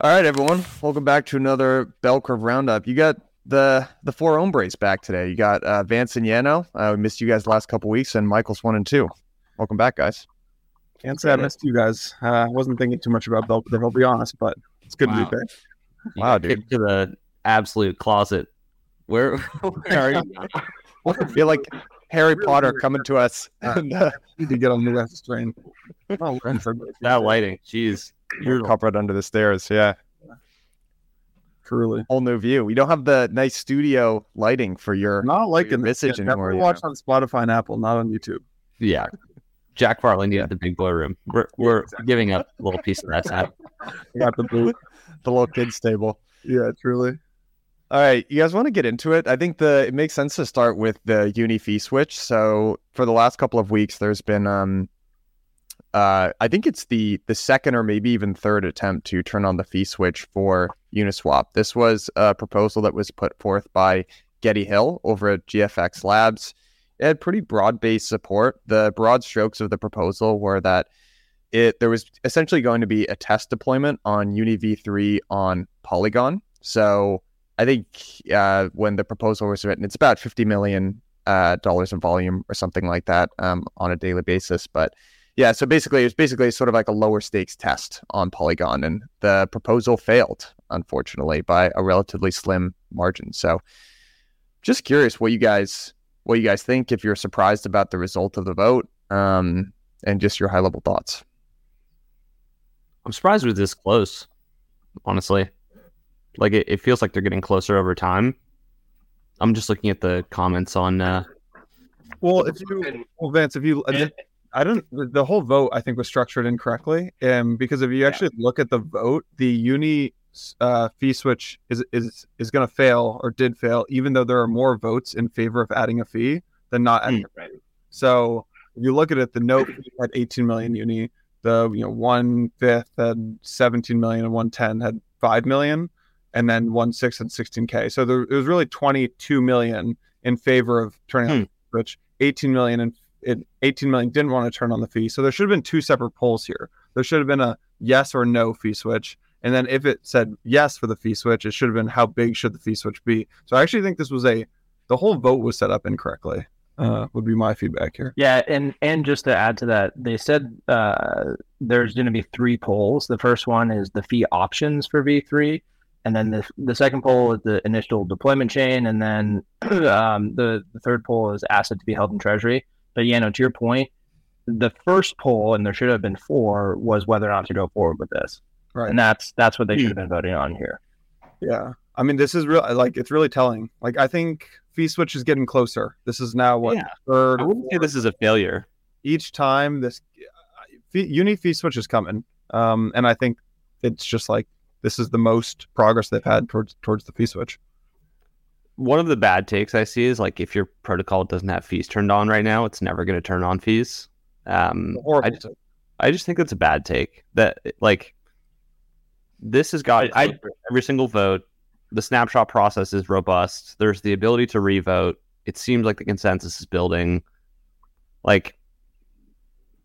All right, everyone. Welcome back to another Bell Curve Roundup. You got the the four hombres back today. You got uh, Vance and Yano. Uh, we missed you guys the last couple weeks, and Michael's one and two. Welcome back, guys. Can't say I missed you guys. Uh, I wasn't thinking too much about Bell, curve. I'll be honest, but it's good Wow. to be back. Wow, dude. kicked to the absolute closet. Where, where are you? I feel like Harry Potter coming to us. Uh, and, uh, Need to get on the last train. Oh, Renford, that lighting. Jeez. You're covered under the stairs. Yeah, truly. whole new view. We don't have the nice studio lighting for your. Not like your message Yeah, anymore, definitely you watch on Spotify and Apple, not on YouTube. Yeah. Jack Farland, Farley needed the big boy room. We're, we're giving up a little piece of that side. Got the boot. the little kids table. yeah, truly. All right, you guys want to get into it? I think the it makes sense to start with the uni fee switch. So for the last couple of weeks, there's been um, uh, I think it's the the second or maybe even third attempt to turn on the fee switch for Uniswap. This was a proposal that was put forth by Getty Hill over at GFX Labs. It had pretty broad based support. The broad strokes of the proposal were that it there was essentially going to be a test deployment on Uni v3 on Polygon. So I think uh, when the proposal was written, it's about fifty million uh, dollars in volume or something like that um, on a daily basis. But yeah, so basically, it was basically sort of like a lower stakes test on Polygon, and the proposal failed, unfortunately, by a relatively slim margin. So, just curious what you guys what you guys think. If you're surprised about the result of the vote, um, and just your high level thoughts. I'm surprised we're this close, honestly. Like, it, it feels like they're getting closer over time. I'm just looking at the comments on. Uh, Well, if you, well, Vance, if you, I don't, the whole vote I think was structured incorrectly. Um, because if you actually look at the vote, the uni uh, fee switch is is is going to fail or did fail, even though there are more votes in favor of adding a fee than not adding a fee. So if you look at it, the note had 18 million uni, the you know one fifth had 17 million, and one ten had five million, and then one six had 16k. So there it was really 22 million in favor of turning on the switch. 18 million and it 18 million didn't want to turn on the fee. So there should have been two separate polls here. There should have been a yes or no fee switch. And then if it said yes for the fee switch, it should have been how big should the fee switch be. So I actually think this was a the whole vote was set up incorrectly. Uh, would be my feedback here. Yeah, and and just to add to that, they said uh, there's going to be three polls. The first one is the fee options for V3, and then the the second poll is the initial deployment chain, and then um, the the third poll is asset to be held in treasury. But yeah, no, to your point, the first poll, and there should have been four, was whether or not to go forward with this, Right. and that's that's what they should have been voting on here. Yeah. I mean, this is real. Like, it's really telling. Like, I think fee switch is getting closer. This is now what Yeah. third. I wouldn't say this is a failure. each time this fee, uni fee switch is coming. Um, and I think it's just like this is the most progress they've had towards towards the fee switch. One of the bad takes I see is like if your protocol doesn't have fees turned on right now, it's never going to turn on fees. Um, I just, I just think that's a bad take. That like this has got I- I- every single vote. The snapshot process is robust. There's the ability to revote. It seems like the consensus is building. Like,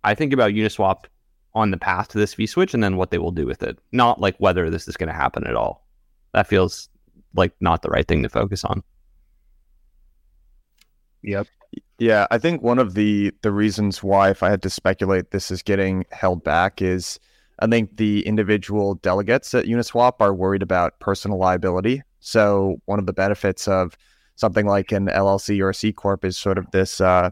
I think about Uniswap on the path to this fee switch and then what they will do with it, not like whether this is going to happen at all. That feels like not the right thing to focus on. Yep. Yeah, I think one of the the reasons why, if I had to speculate, this is getting held back is I think the individual delegates at Uniswap are worried about personal liability. So one of the benefits of something like an LLC or a C corp is sort of this uh,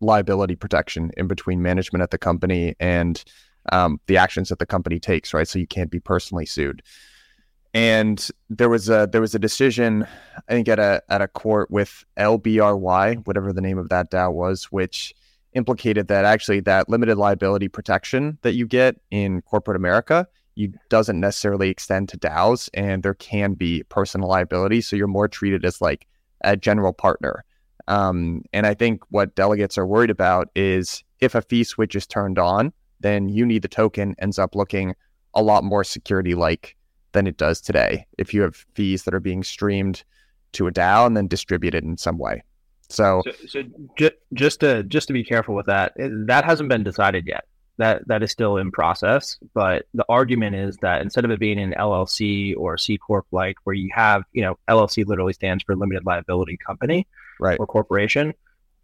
liability protection in between management at the company and um, the actions that the company takes, right? So you can't be personally sued. And there was a there was a decision, I think at a at a court with LBRY, whatever the name of that DAO was, which implicated that actually that limited liability protection that you get in corporate America you doesn't necessarily extend to DAOs, and there can be personal liability. So you're more treated as like a general partner. Um, and I think what delegates are worried about is if a fee switch is turned on, then you need the token ends up looking a lot more security like than it does today. If you have fees that are being streamed to a DAO and then distributed in some way. So, so, so ju- just to just to be careful with that, that hasn't been decided yet. That that is still in process. But the argument is that instead of it being an LLC or C corp like, where you have, you know, LLC literally stands for limited liability company, right, or corporation.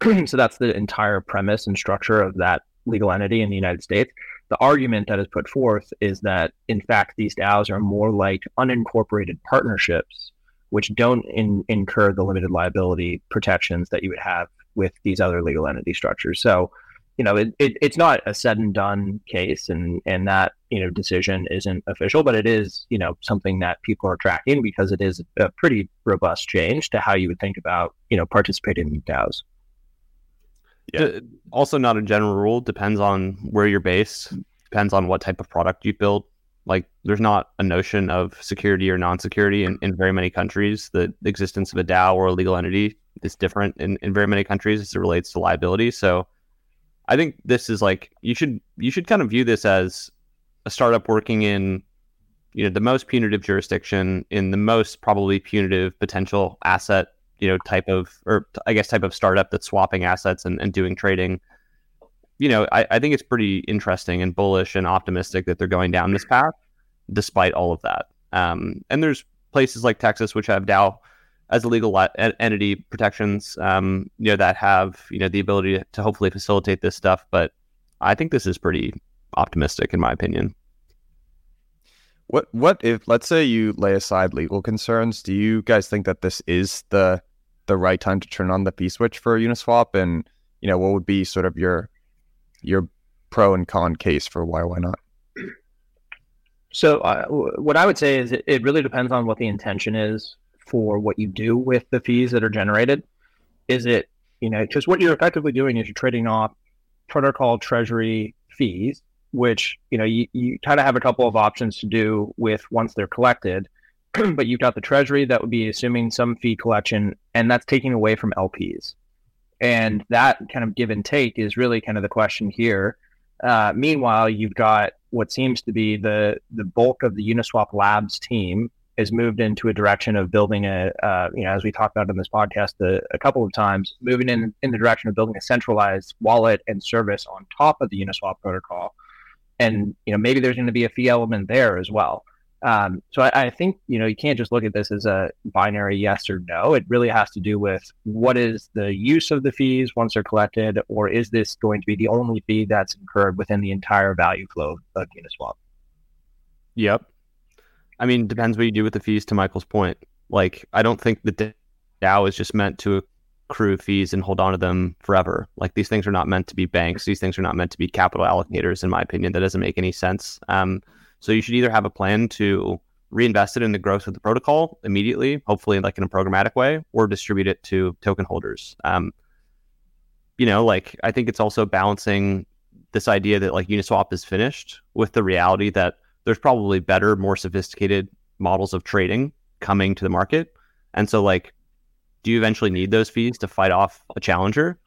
so that's the entire premise and structure of that legal entity in the United States. The argument that is put forth is that, in fact, these DAOs are more like unincorporated partnerships which don't in, incur the limited liability protections that you would have with these other legal entity structures. So, you know, it, it, it's not a said and done case, and and that you know decision isn't official, but it is you know something that people are tracking because it is a pretty robust change to how you would think about you know participating in DAOs. Yeah. Also, not a general rule. Depends on where you're based. Mm. Depends on what type of product you build. Like there's not a notion of security or non-security in, in very many countries. The existence of a DAO or a legal entity is different in, in very many countries as it relates to liability. So I think this is like you should you should kind of view this as a startup working in you know the most punitive jurisdiction in the most probably punitive potential asset you know type of or I guess type of startup that's swapping assets and, and doing trading you know, I, I think it's pretty interesting and bullish and optimistic that they're going down this path, despite all of that. Um, and there's places like Texas which have DAO as a legal entity protections, um, you know, that have you know the ability to, to hopefully facilitate this stuff. But I think this is pretty optimistic, in my opinion. What what if let's say you lay aside legal concerns? Do you guys think that this is the the right time to turn on the fee switch for Uniswap? And you know, what would be sort of your your pro and con case for why why not? So uh, what I would say is it, it really depends on what the intention is for what you do with the fees that are generated. Is it you know because what you're effectively doing is you're trading off protocol treasury fees, which you know you, you kind of have a couple of options to do with once they're collected. but you've got the treasury that would be assuming some fee collection, and that's taking away from LPs. And that kind of give and take is really kind of the question here. Uh, meanwhile, you've got what seems to be the the bulk of the Uniswap Labs team has moved into a direction of building a, uh, you know, as we talked about in this podcast a, a, couple of times, moving in in the direction of building a centralized wallet and service on top of the Uniswap protocol. And you know, maybe there's going to be a fee element there as well. Um, so I, I, think you know you can't just look at this as a binary yes or no. It really has to do with what is the use of the fees once they're collected, or is this going to be the only fee that's incurred within the entire value flow of Uniswap? Yep. I mean, depends what you do with the fees. To Michael's point, like I don't think the DAO is just meant to accrue fees and hold on to them forever. Like these things are not meant to be banks. These things are not meant to be capital allocators. In my opinion, that doesn't make any sense. Um, so you should either have a plan to reinvest it in the growth of the protocol immediately, hopefully like in a programmatic way, or distribute it to token holders. Um, you know, like I think it's also balancing this idea that like Uniswap is finished with the reality that there's probably better, more sophisticated models of trading coming to the market. And so like, do you eventually need those fees to fight off a challenger?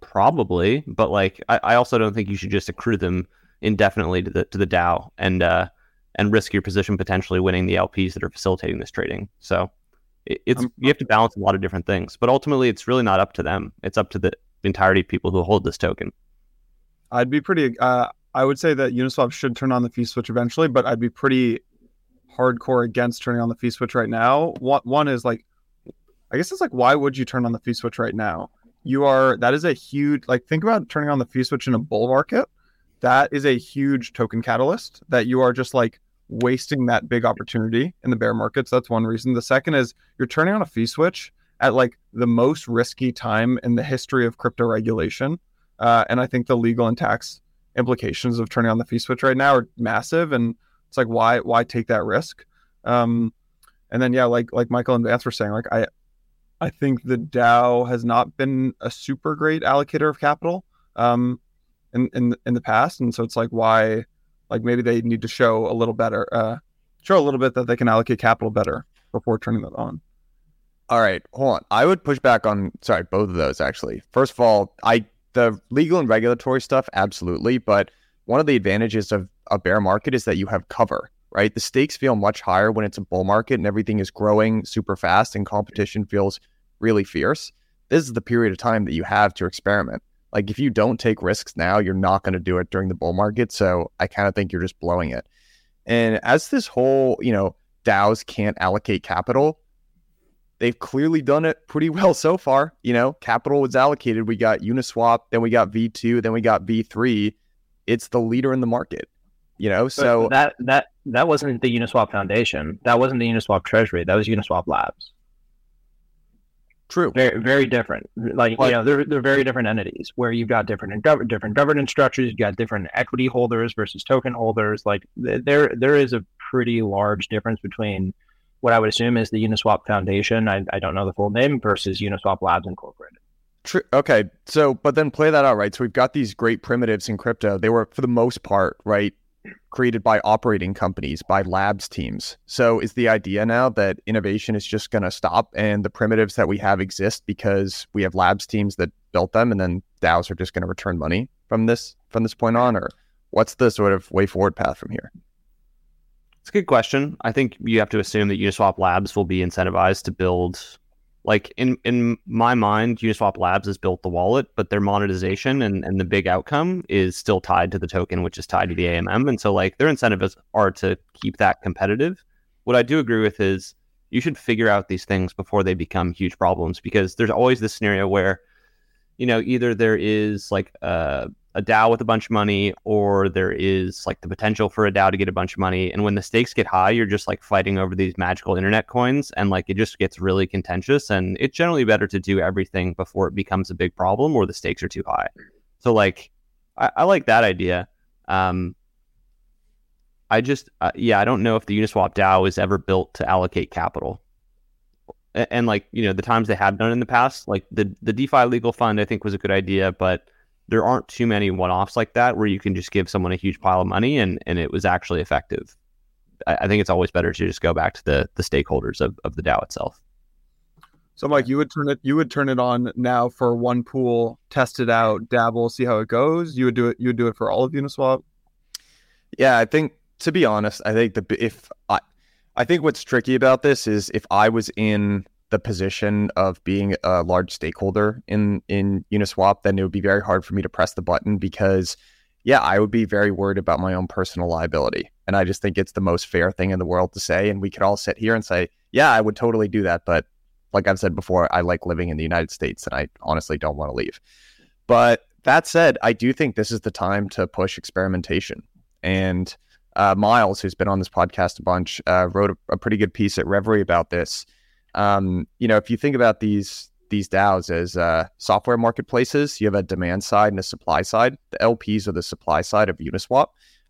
Probably, but like I, I also don't think you should just accrue them indefinitely to the to the DAO and uh, and risk your position potentially winning the LPs that are facilitating this trading. So it, it's you have to balance a lot of different things, but ultimately it's really not up to them. It's up to the entirety of people who hold this token. I'd be pretty. Uh, I would say that Uniswap should turn on the fee switch eventually, but I'd be pretty hardcore against turning on the fee switch right now. One, one is like, I guess it's like, why would you turn on the fee switch right now? You are that is a huge like think about turning on the fee switch in a bull market that is a huge token catalyst that you are just like wasting that big opportunity in the bear markets. That's one reason. The second is you're turning on a fee switch at like the most risky time in the history of crypto regulation. Uh, and I think the legal and tax implications of turning on the fee switch right now are massive. And it's like, why, why take that risk? Um, and then, yeah, like, like Michael and Vance were saying, like, I, I think the DAO has not been a super great allocator of capital. Um, in in in the past, and so it's like why Like maybe they need to show a little better, uh, show a little bit that they can allocate capital better before turning that on. All right, hold on. I would push back on sorry, both of those actually. First of all, I the legal and regulatory stuff, absolutely, but one of the advantages of a bear market is that you have cover, right? The stakes feel much higher when it's a bull market and everything is growing super fast and competition feels really fierce. This is the period of time that you have to experiment. Like if you don't take risks now, you're not going to do it during the bull market. So I kind of think you're just blowing it. And as this whole, you know, DAOs can't allocate capital, they've clearly done it pretty well so far. You know, capital was allocated. We got Uniswap, then we got V2, then we got V3. It's the leader in the market. You know, so that that that wasn't the Uniswap Foundation. That wasn't the Uniswap Treasury. That was Uniswap Labs. True. Very very different. Like But- you know, they're they're very different entities where you've got different gov- different governance structures. You've got different equity holders versus token holders. Like th- there there is a pretty large difference between what I would assume is the Uniswap Foundation. I, I don't know the full name versus Uniswap Labs Incorporated. True. Okay. So, but then play that out, right? So we've got these great primitives in crypto. They were, for the most part, right, created by operating companies, by labs teams. So is the idea now that innovation is just going to stop and the primitives that we have exist because we have labs teams that built them, and then DAOs are just going to return money from this from this point on, or what's the sort of way forward path from here? It's a good question. I think you have to assume that Uniswap Labs will be incentivized to build, like in in my mind, Uniswap Labs has built the wallet, but their monetization and, and the big outcome is still tied to the token, which is tied to the AMM. And so, like, their incentives are to keep that competitive. What I do agree with is you should figure out these things before they become huge problems because there's always this scenario where, you know, either there is like a a DAO with a bunch of money, or there is like the potential for a DAO to get a bunch of money. And when the stakes get high, you're just like fighting over these magical internet coins, and like it just gets really contentious. And it's generally better to do everything before it becomes a big problem or the stakes are too high. So like, I, I like that idea. Um, I just, uh, yeah, I don't know if the Uniswap DAO is ever built to allocate capital. And, and like, you know, the times they have done in the past, like the the DeFi legal fund, I think was a good idea, but there aren't too many one-offs like that where you can just give someone a huge pile of money and, and it was actually effective. I, I think it's always better to just go back to the the stakeholders of, of the DAO itself. So, Mike, you would turn it. You would turn it on now for one pool, test it out, dabble, see how it goes. You would do it. You would do it for all of Uniswap. Yeah, I think to be honest, I think the if I, I think what's tricky about this is if I was in the position of being a large stakeholder in in Uniswap, then it would be very hard for me to press the button because, yeah, I would be very worried about my own personal liability, and I just think it's the most fair thing in the world to say. And we could all sit here and say, yeah, I would totally do that, but like I've said before, I like living in the United States, and I honestly don't want to leave. But that said, I do think this is the time to push experimentation. And uh, Myles, who's been on this podcast a bunch, uh, wrote a, a, pretty good piece at Reverie about this. Um, you know, if you think about these these DAOs as uh, software marketplaces, you have a demand side and a supply side. The LPs are the supply side of Uniswap.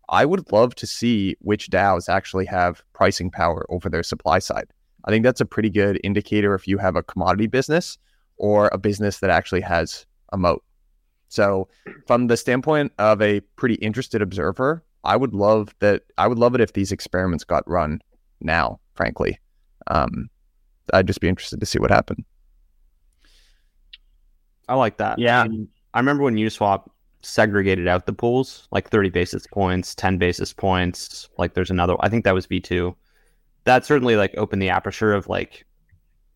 I would love to see which DAOs actually have pricing power over their supply side. I think that's a pretty good indicator if you have a commodity business or a business that actually has a moat. So, from the standpoint of a pretty interested observer, I would love that. I would love it if these experiments got run now. Frankly, um, I'd just be interested to see what happened. I like that. Yeah. I, I remember when Uniswap segregated out the pools, like 30 basis points, 10 basis points. Like there's another, I think that was V2. That certainly like opened the aperture of like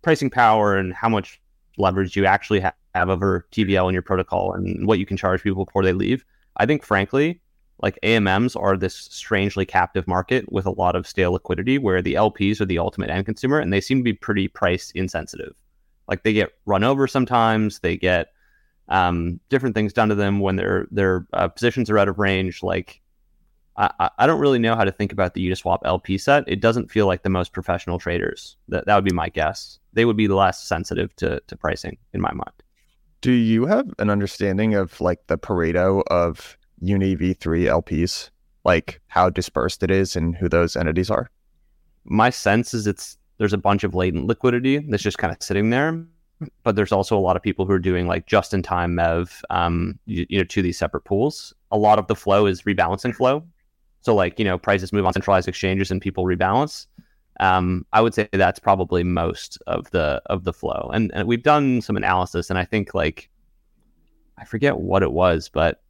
pricing power and how much leverage you actually have over TVL in your protocol and what you can charge people before they leave. I think, frankly, like AMMs are this strangely captive market with a lot of stale liquidity where the LPs are the ultimate end consumer and they seem to be pretty price insensitive. Like they get run over sometimes, they get um, different things done to them when their their uh, positions are out of range. Like I, I don't really know how to think about the Uniswap LP set. It doesn't feel like the most professional traders. That that would be my guess. They would be less sensitive to to pricing in my mind. Do you have an understanding of like the Pareto of Uni V3 LPs, like how dispersed it is and who those entities are? My sense is it's there's a bunch of latent liquidity that's just kind of sitting there, but there's also a lot of people who are doing like just in time MEV, um, you, you know, to these separate pools. A lot of the flow is rebalancing flow. So like you know prices move on centralized exchanges and people rebalance. Um, I would say that's probably most of the of the flow. And, and we've done some analysis, and I think like I forget what it was, but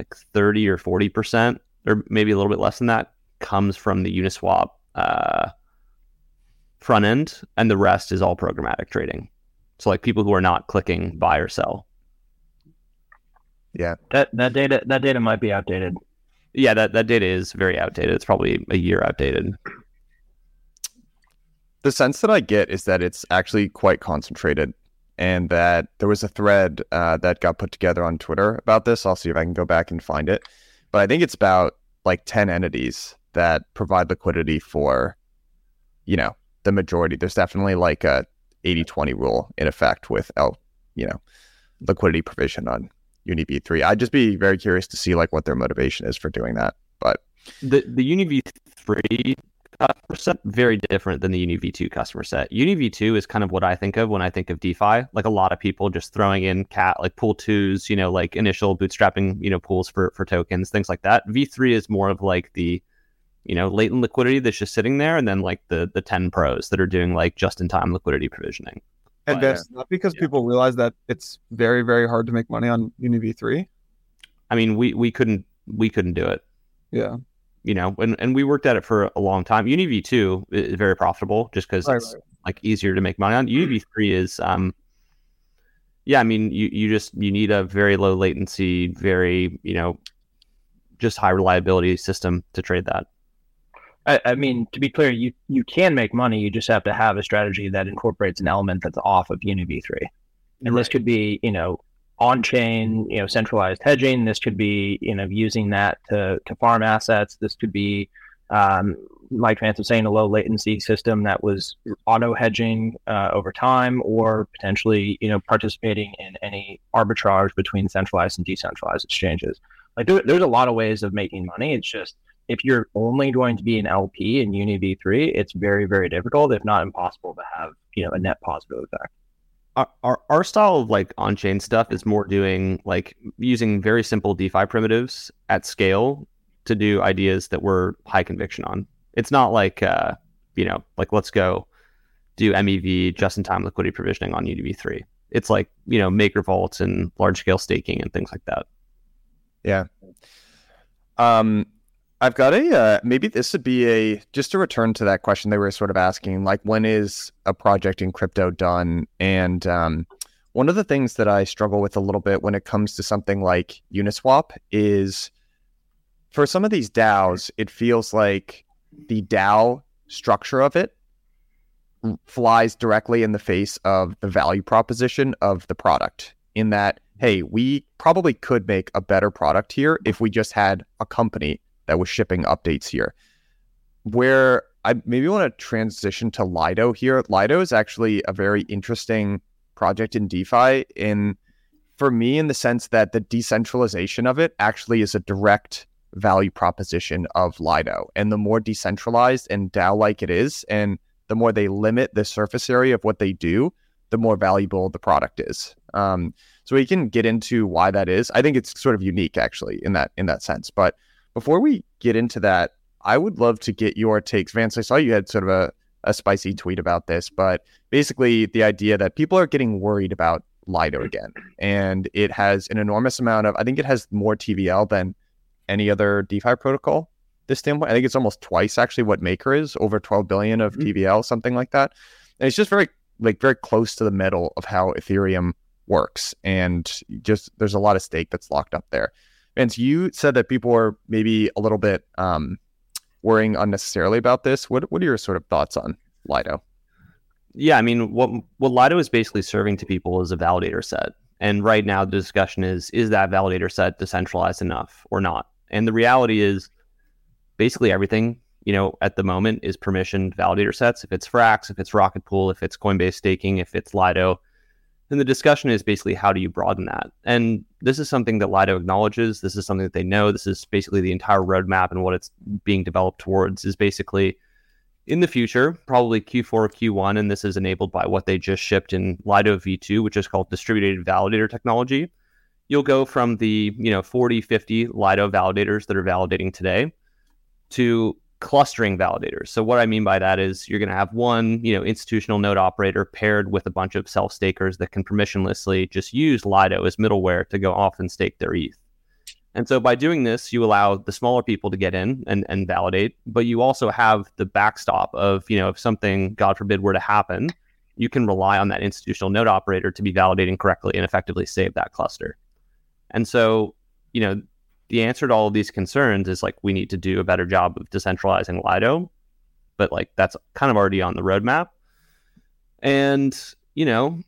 like thirty or forty percent, or maybe a little bit less than that, comes from the Uniswap uh, front end, and the rest is all programmatic trading. So like people who are not clicking buy or sell. Yeah, that that data that data might be outdated. Yeah, that that data is very outdated. It's probably a year outdated. The sense that I get is that it's actually quite concentrated, and that there was a thread uh, that got put together on Twitter about this. I'll see if I can go back and find it, but I think it's about like ten entities that provide liquidity for, you know, the majority. There's definitely like a 80-20 rule in effect with L, you know, liquidity provision on Uni V3. I'd just be very curious to see like what their motivation is for doing that. But the the Uni V3 customer set very different than the Uni V2 customer set. Uni V2 is kind of what I think of when I think of DeFi. Like a lot of people just throwing in cat like pool twos, you know, like initial bootstrapping, you know, pools for for tokens, things like that. V3 is more of like the you know, latent liquidity that's just sitting there, and then like the the ten pros that are doing like just in time liquidity provisioning. And that's not because yeah. people realize that it's very very hard to make money on Uni V three. I mean, we we couldn't we couldn't do it. Yeah. You know, and, and we worked at it for a long time. Uni V two is very profitable just because right, it's right. like easier to make money on. Uni V three is um yeah, I mean you, you just you need a very low latency, very, you know, just high reliability system to trade that. I, I, mean, to be clear, you you can make money. You just have to have a strategy that incorporates an element that's off of Uni V three, and right. this could be you know on chain, you know, centralized hedging. This could be you know using that to to farm assets. This could be um, like Vance was saying, a low latency system that was auto hedging uh, over time, or potentially you know participating in any arbitrage between centralized and decentralized exchanges. Like there, there's a lot of ways of making money. It's just if you're only going to be an LP in Uni V3, it's very, very difficult, if not impossible, to have you know a net positive effect. Our, our, style of like on-chain stuff is more doing like using very simple DeFi primitives at scale to do ideas that we're high conviction on. It's not like uh, you know, like let's go do MEV just-in-time liquidity provisioning on Uni V3. It's like you know maker vaults and large-scale staking and things like that. Yeah. Um, I've got a uh, maybe this would be a just to return to that question they were sort of asking, like when is a project in crypto done? And um, one of the things that I struggle with a little bit when it comes to something like Uniswap is for some of these DAOs, it feels like the DAO structure of it flies directly in the face of the value proposition of the product. In that, hey, we probably could make a better product here if we just had a company that was shipping updates here. Where I maybe want to transition to Lido here. Lido is actually a very interesting project in DeFi in for me in the sense that the decentralization of it actually is a direct value proposition of Lido. And the more decentralized and DAO like it is, and the more they limit the surface area of what they do, the more valuable the product is. Um, so we can get into why that is. I think it's sort of unique actually in that in that sense. But before we get into that, I would love to get your takes. Vance, I saw you had sort of a, a spicy tweet about this, but basically the idea that people are getting worried about Lido again. And it has an enormous amount of, I think it has more TVL than any other DeFi protocol. This standpoint, I think it's almost twice actually what Maker is, over 12 billion of mm-hmm. TVL, something like that. And it's just very, like, very close to the middle of how Ethereum works. And just there's a lot of stake that's locked up there. And you said that people are maybe a little bit um, worrying unnecessarily about this. What what are your sort of thoughts on Lido? Yeah, I mean, what what Lido is basically serving to people is a validator set, and right now the discussion is is that validator set decentralized enough or not? And the reality is, basically everything you know at the moment is permissioned validator sets. If it's Frax, if it's Rocket Pool, if it's Coinbase staking, if it's Lido, then the discussion is basically how do you broaden that? And this is something that Lido acknowledges. This is something that they know. This is basically the entire roadmap and what it's being developed towards is basically in the future, probably Q4, Q1, and this is enabled by what they just shipped in Lido V2, which is called distributed validator technology. You'll go from the, you know, 40, 50 Lido validators that are validating today to clustering validators. So what I mean by that is you're going to have one, you know, institutional node operator paired with a bunch of self stakers that can permissionlessly just use Lido as middleware to go off and stake their ETH. And so by doing this, you allow the smaller people to get in and, and validate, but you also have the backstop of, you know, if something, God forbid, were to happen, you can rely on that institutional node operator to be validating correctly and effectively save that cluster. And so, you know, the answer to all of these concerns is like we need to do a better job of decentralizing Lido, but like that's kind of already on the roadmap. And, you know,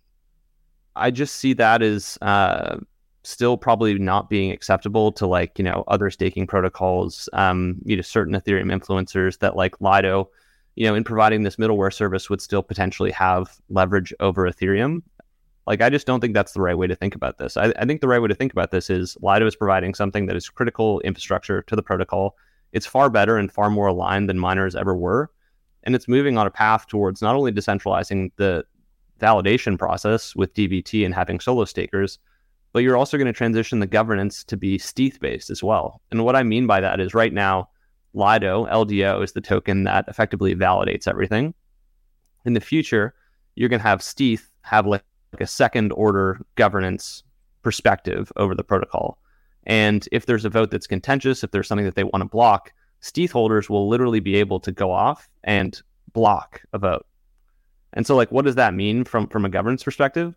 I just see that as uh, still probably not being acceptable to like, you know, other staking protocols, um, you know, certain Ethereum influencers that like Lido, you know, in providing this middleware service would still potentially have leverage over Ethereum. Like, I just don't think that's the right way to think about this. I, I think the right way to think about this is Lido is providing something that is critical infrastructure to the protocol. It's far better and far more aligned than miners ever were. And it's moving on a path towards not only decentralizing the validation process with DVT and having solo stakers, but you're also going to transition the governance to be stETH based as well. And what I mean by that is right now, Lido, LDO, is the token that effectively validates everything. In the future, you're going to have stETH have like like a second order governance perspective over the protocol. And if there's a vote that's contentious, if there's something that they want to block, stETH holders will literally be able to go off and block a vote. And so, like, what does that mean from from a governance perspective?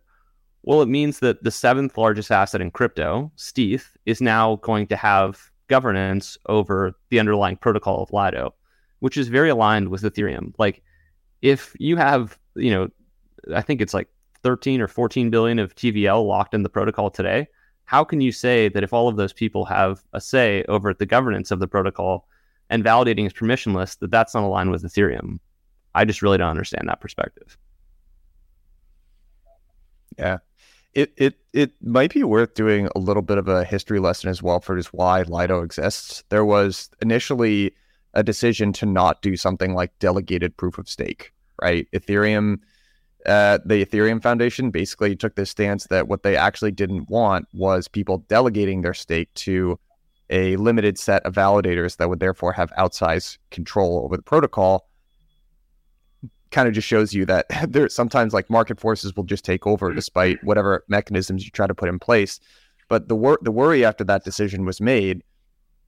Well, it means that the seventh largest asset in crypto, stETH, is now going to have governance over the underlying protocol of Lido, which is very aligned with Ethereum. Like, if you have, you know, I think it's like 13 or 14 billion of TVL locked in the protocol today, how can you say that if all of those people have a say over the governance of the protocol and validating is permissionless, that that's not aligned with Ethereum? I just really don't understand that perspective. Yeah. It, it it might be worth doing a little bit of a history lesson as well for just why Lido exists. There was initially a decision to not do something like delegated proof of stake, right? Ethereum uh, the Ethereum Foundation basically took this stance that what they actually didn't want was people delegating their stake to a limited set of validators that would therefore have outsized control over the protocol. Kind of just shows you that there sometimes like market forces will just take over despite whatever mechanisms you try to put in place. But the wor- the worry after that decision was made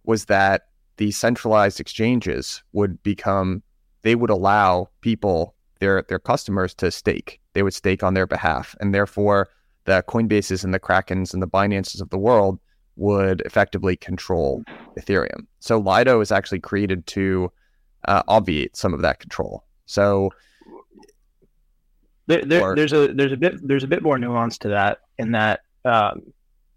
was that the centralized exchanges would become they would allow people their their customers to stake. They would stake on their behalf, and therefore the Coinbases and the Krakens and the Binances of the world would effectively control Ethereum. So Lido is actually created to uh, obviate some of that control. So there, there, or, there's a there's a bit there's a bit more nuance to that in that um,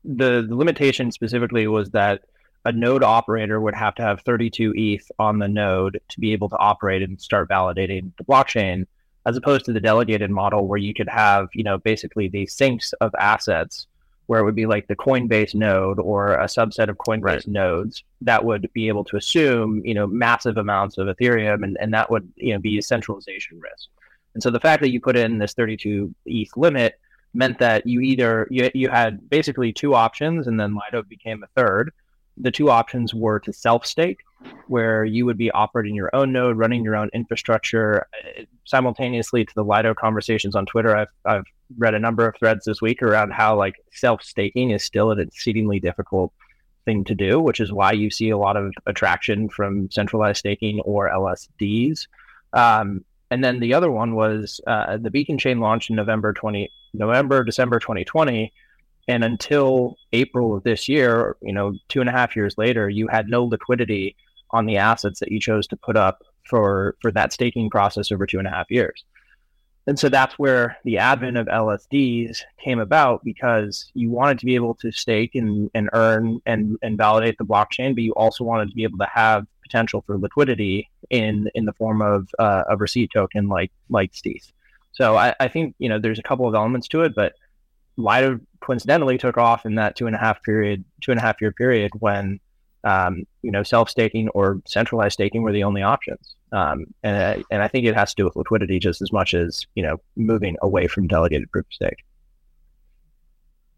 the, the limitation specifically was that a node operator would have to have 32 ETH on the node to be able to operate and start validating the blockchain, as opposed to the delegated model where you could have, you know, basically the sinks of assets where it would be like the Coinbase node or a subset of Coinbase right. nodes that would be able to assume, you know, massive amounts of Ethereum and, and that would, you know, be a centralization risk. And so the fact that you put in this 32 ETH limit meant that you either you, you had basically two options and then Lido became a third the two options were to self stake, where you would be operating your own node, running your own infrastructure. Uh, simultaneously to the Lido conversations on Twitter, I've, I've read a number of threads this week around how like self staking is still an exceedingly difficult thing to do, which is why you see a lot of attraction from centralized staking or LSDs. Um, and then the other one was uh, the Beacon chain launched in November 20, November, December 2020 and until April of this year, you know, two and a half years later, you had no liquidity on the assets that you chose to put up for for that staking process over two and a half years. And so that's where the advent of LSDs came about because you wanted to be able to stake and, and earn and, and validate the blockchain, but you also wanted to be able to have potential for liquidity in in the form of uh, a receipt token like like stETH. So I, I think you know there's a couple of elements to it, but Lido coincidentally took off in that two and a half period, two and a half year period when um, you know self staking or centralized staking were the only options. Um, and I, and I think it has to do with liquidity just as much as you know moving away from delegated proof of stake.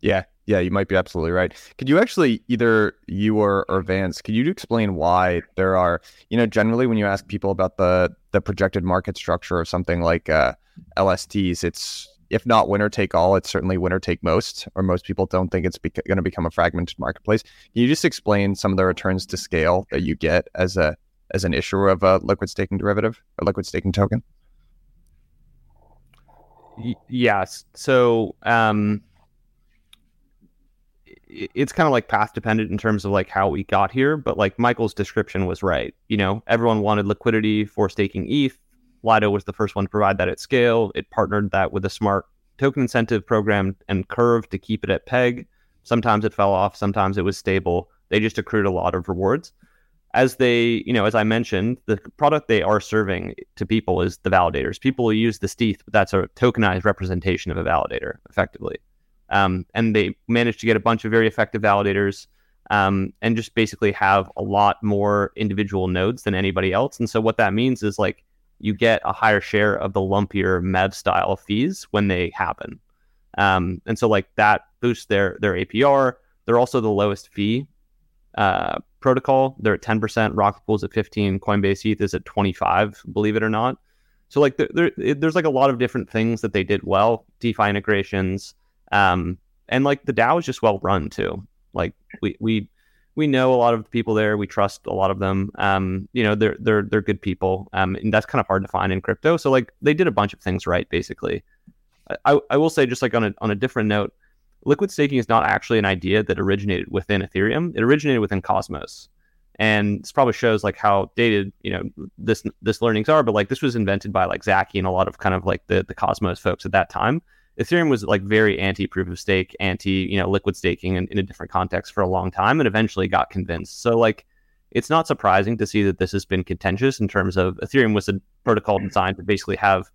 Yeah, yeah, you might be absolutely right. Could you actually either you or, or Vance, could you explain why there are, you know, generally when you ask people about the the projected market structure of something like uh, LSTs, it's if not winner take all, it's certainly winner take most, or most people don't think it's going to become a fragmented marketplace. Can you just explain some of the returns to scale that you get as a as an issuer of a liquid staking derivative or liquid staking token? Yes. So um, it's kind of like path dependent in terms of like how we got here, but like Michael's description was right. You know, everyone wanted liquidity for staking ETH. Lido was the first one to provide that at scale. It partnered that with a smart token incentive program and Curve to keep it at peg. Sometimes it fell off, sometimes it was stable. They just accrued a lot of rewards. As they, you know, as I mentioned, the product they are serving to people is the validators. People use the stETH, but that's a tokenized representation of a validator, effectively. Um, and they managed to get a bunch of very effective validators um, and just basically have a lot more individual nodes than anybody else. And so what that means is like you get a higher share of the lumpier MEV style fees when they happen. Um, and so like that boosts their their APR. They're also the lowest fee uh, protocol. They're at 10%, Rocket Pool's at 15, Coinbase ETH is at 25, believe it or not. So like there, there, there's like a lot of different things that they did well, DeFi integrations, um, and like the DAO is just well run too. Like we we we know a lot of the people there. We trust a lot of them. Um, you know, they're they're they're good people. Um, and that's kind of hard to find in crypto. So like they did a bunch of things right, basically. I, I will say just like on a on a different note, liquid staking is not actually an idea that originated within Ethereum. It originated within Cosmos. And this probably shows like how dated, you know, this this learnings are, but like this was invented by like Zaki and a lot of kind of like the the Cosmos folks at that time. Ethereum was like very anti proof of stake, anti you know liquid staking in, in a different context for a long time, and eventually got convinced. So like, it's not surprising to see that this has been contentious in terms of Ethereum was a protocol designed to basically have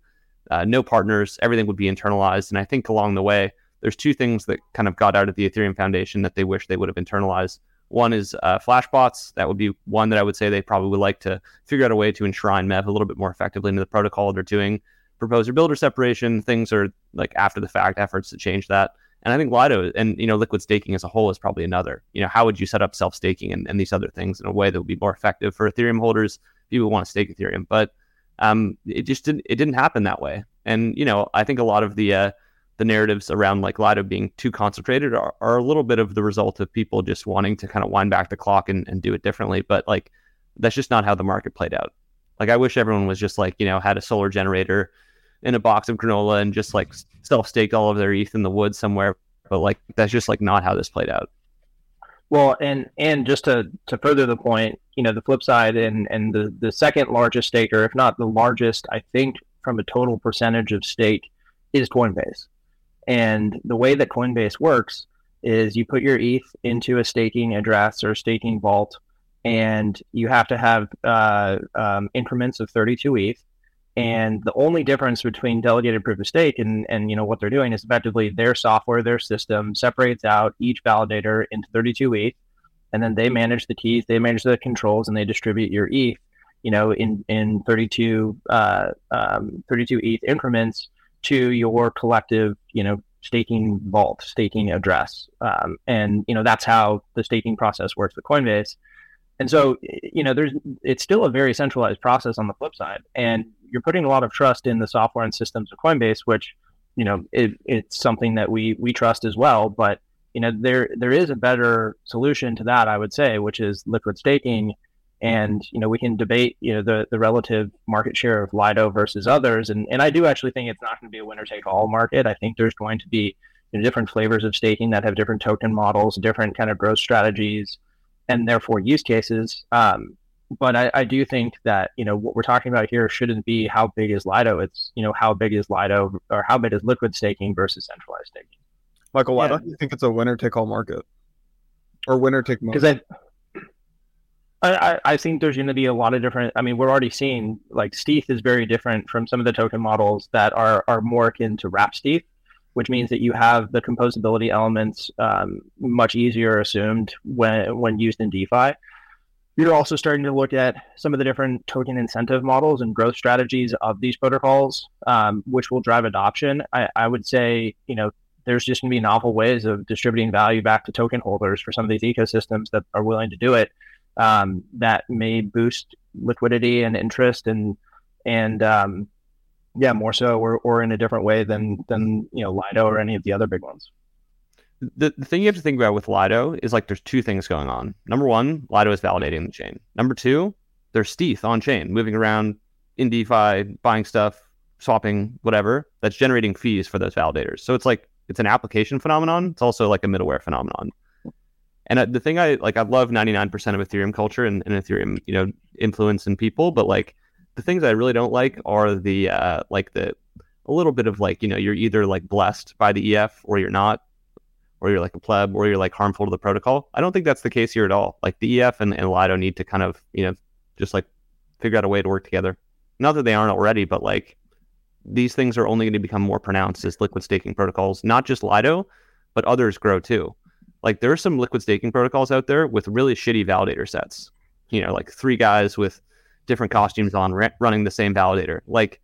uh, no partners, everything would be internalized, and I think along the way, there's two things that kind of got out of the Ethereum Foundation that they wish they would have internalized. One is uh, Flashbots. That would be one that I would say they probably would like to figure out a way to enshrine MEV a little bit more effectively into the protocol they're doing proposer builder separation. Things are like after the fact efforts to change that. And I think Lido and you know liquid staking as a whole is probably another. You know, how would you set up self staking and, and these other things in a way that would be more effective for Ethereum holders? People want to stake Ethereum, but um, it just didn't it didn't happen that way. And you know, I think a lot of the uh, the narratives around like Lido being too concentrated are, are a little bit of the result of people just wanting to kind of wind back the clock and, and do it differently. But like that's just not how the market played out. Like I wish everyone was just like you know had a solar generator in a box of granola and just like self staked all of their ETH in the woods somewhere. But like that's just like not how this played out. Well, and and just to to further the point, you know, the flip side and and the the second largest staker, if not the largest, I think from a total percentage of stake, is Coinbase. And the way that Coinbase works is you put your ETH into a staking address or staking vault, and you have to have uh, um, increments of 32 ETH. And the only difference between delegated proof of stake and, and you know what they're doing is effectively their software, their system separates out each validator into 32 ETH, and then they manage the keys, they manage the controls, and they distribute your ETH, you know, in in 32 uh, um, 32 ETH increments to your collective, you know, staking vault, staking address, um, and you know that's how the staking process works with Coinbase. And so, you know, there's it's still a very centralized process on the flip side, and you're putting a lot of trust in the software and systems of Coinbase, which you know it, it's something that we we trust as well. But you know there there is a better solution to that, I would say, which is liquid staking. And you know we can debate you know the, the relative market share of Lido versus others, and and I do actually think it's not going to be a winner take all market. I think there's going to be you know, different flavors of staking that have different token models, different kind of growth strategies, and therefore use cases. Um, but I, I, do think that you know what we're talking about here shouldn't be how big is Lido. It's you know how big is Lido or how big is liquid staking versus centralized staking. Michael, why yeah. don't you think it's a winner take all market or winner take most? Because I, I, I think there's going to be a lot of different. I mean, we're already seeing like stETH is very different from some of the token models that are are more akin to wrap stETH, which means that you have the composability elements um, much easier assumed when when used in DeFi you're also starting to look at some of the different token incentive models and growth strategies of these protocols, um, which will drive adoption. I, I, would say, you know, there's just going to be novel ways of distributing value back to token holders for some of these ecosystems that are willing to do it. Um, that may boost liquidity and interest and and um, yeah, more so or, or in a different way than than you know Lido or any of the other big ones. The, the thing you have to think about with Lido is like there's two things going on. Number one, Lido is validating the chain. Number two, there's stETH on chain, moving around in DeFi, buying stuff, swapping, whatever, that's generating fees for those validators. So it's like it's an application phenomenon. It's also like a middleware phenomenon. And uh, the thing I like, I love 99% of Ethereum culture and, and Ethereum, you know, influence in people, but like the things I really don't like are the uh, like the a little bit of like you know you're either like blessed by the EF or you're not, or you're like a pleb or you're like harmful to the protocol. I don't think that's the case here at all. Like the EF and, and Lido need to kind of you know just like figure out a way to work together. Not that they aren't already, but like these things are only going to become more pronounced as liquid staking protocols, not just Lido, but others grow too. Like there are some liquid staking protocols out there with really shitty validator sets. You know, like three guys with different costumes on running the same validator. Like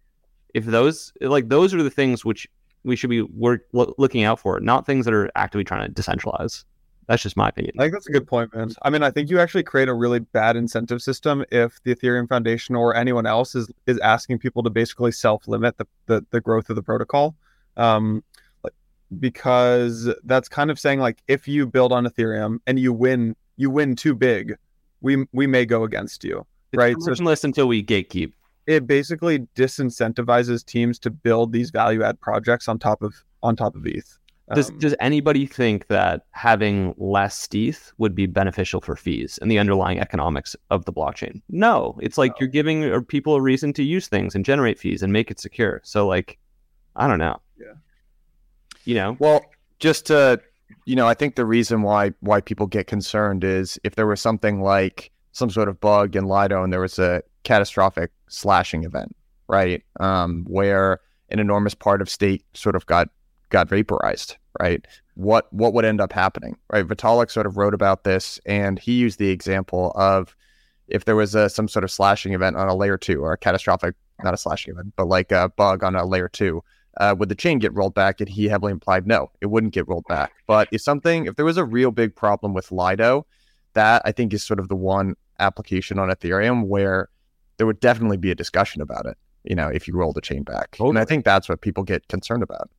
if those like those are the things which we should be work, lo- looking out for, not things that are actively trying to decentralize. That's just my opinion. I think that's a good point, man. I mean, I think you actually create a really bad incentive system if the Ethereum Foundation or anyone else is is asking people to basically self limit the, the, the growth of the protocol. Um, because that's kind of saying like if you build on Ethereum and you win you win too big, we we may go against you it's right? So until we gatekeep. It basically disincentivizes teams to build these value add projects on top of on top of ETH. Does um, does anybody think that having less ETH would be beneficial for fees and the underlying economics of the blockchain? No, it's like no. you're giving uh, people a reason to use things and generate fees and make it secure. So like, I don't know. Yeah. You know. Well, just to you know, I think the reason why why people get concerned is if there was something like some sort of bug in Lido and there was a catastrophic slashing event, right? Um, where an enormous part of state sort of got got vaporized, right? What what would end up happening, right? Vitalik sort of wrote about this, and he used the example of if there was a some sort of slashing event on a layer two or a catastrophic, not a slashing event, but like a bug on a layer two, uh, would the chain get rolled back? And he heavily implied no, it wouldn't get rolled back. But if something, if there was a real big problem with Lido, that I think is sort of the one application on Ethereum where there would definitely be a discussion about it. You know, if you roll the chain back, totally. and I think that's what people get concerned about.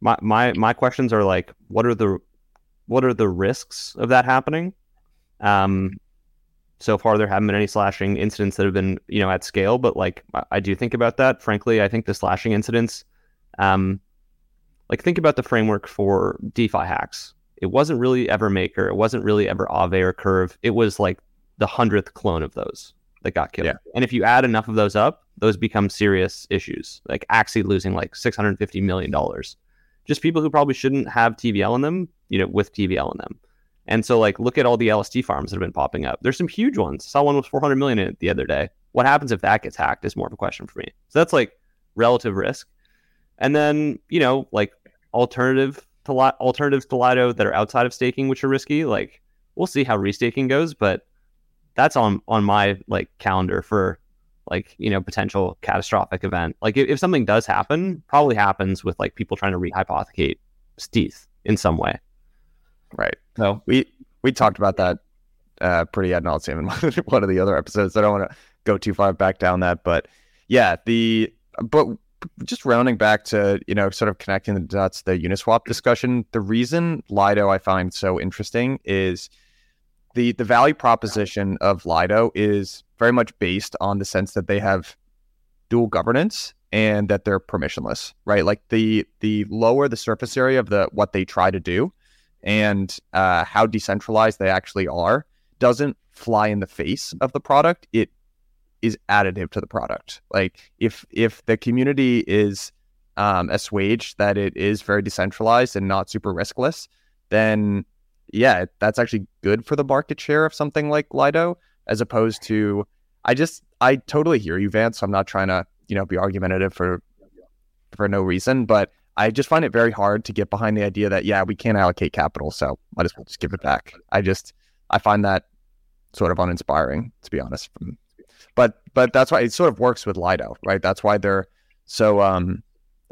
My my my questions are like, what are the what are the risks of that happening? Um, so far there haven't been any slashing incidents that have been you know at scale, but like I, I do think about that. Frankly, I think the slashing incidents, um, like think about the framework for DeFi hacks. It wasn't really ever Maker. It wasn't really ever Aave or Curve. It was like the hundredth clone of those that got killed. Yeah. And if you add enough of those up, those become serious issues. Like Axie losing like six hundred fifty million dollars, just people who probably shouldn't have TVL in them, you know, with TVL in them. And so, like, look at all the LST farms that have been popping up. There's some huge ones. Saw one with 400 million in it the other day. What happens if that gets hacked is more of a question for me. So that's like relative risk. And then, you know, like alternative to alternatives to Lido that are outside of staking, which are risky. Like, we'll see how restaking goes, but that's on on my like calendar for like you know potential catastrophic event. Like if, if something does happen, probably happens with like people trying to rehypothecate stETH in some way. Right. So we we talked about that uh, pretty ad nauseum in one of the other episodes. I don't want to go too far back down that, but yeah, the but just rounding back to you know sort of connecting the dots, the Uniswap discussion. The reason Lido I find so interesting is the the value proposition of Lido is very much based on the sense that they have dual governance and that they're permissionless, right? Like the the lower the surface area of the what they try to do and uh, how decentralized they actually are doesn't fly in the face of the product. It is additive to the product. Like if if the community is um, assuaged that it is very decentralized and not super riskless, then yeah, that's actually good for the market share of something like Lido, as opposed to I just I totally hear you, Vance. I'm not trying to you know be argumentative for for no reason, but I just find it very hard to get behind the idea that yeah we can't allocate capital, so might as well just give it back. I just I find that sort of uninspiring to be honest. But but that's why it sort of works with Lido, right? That's why they're so um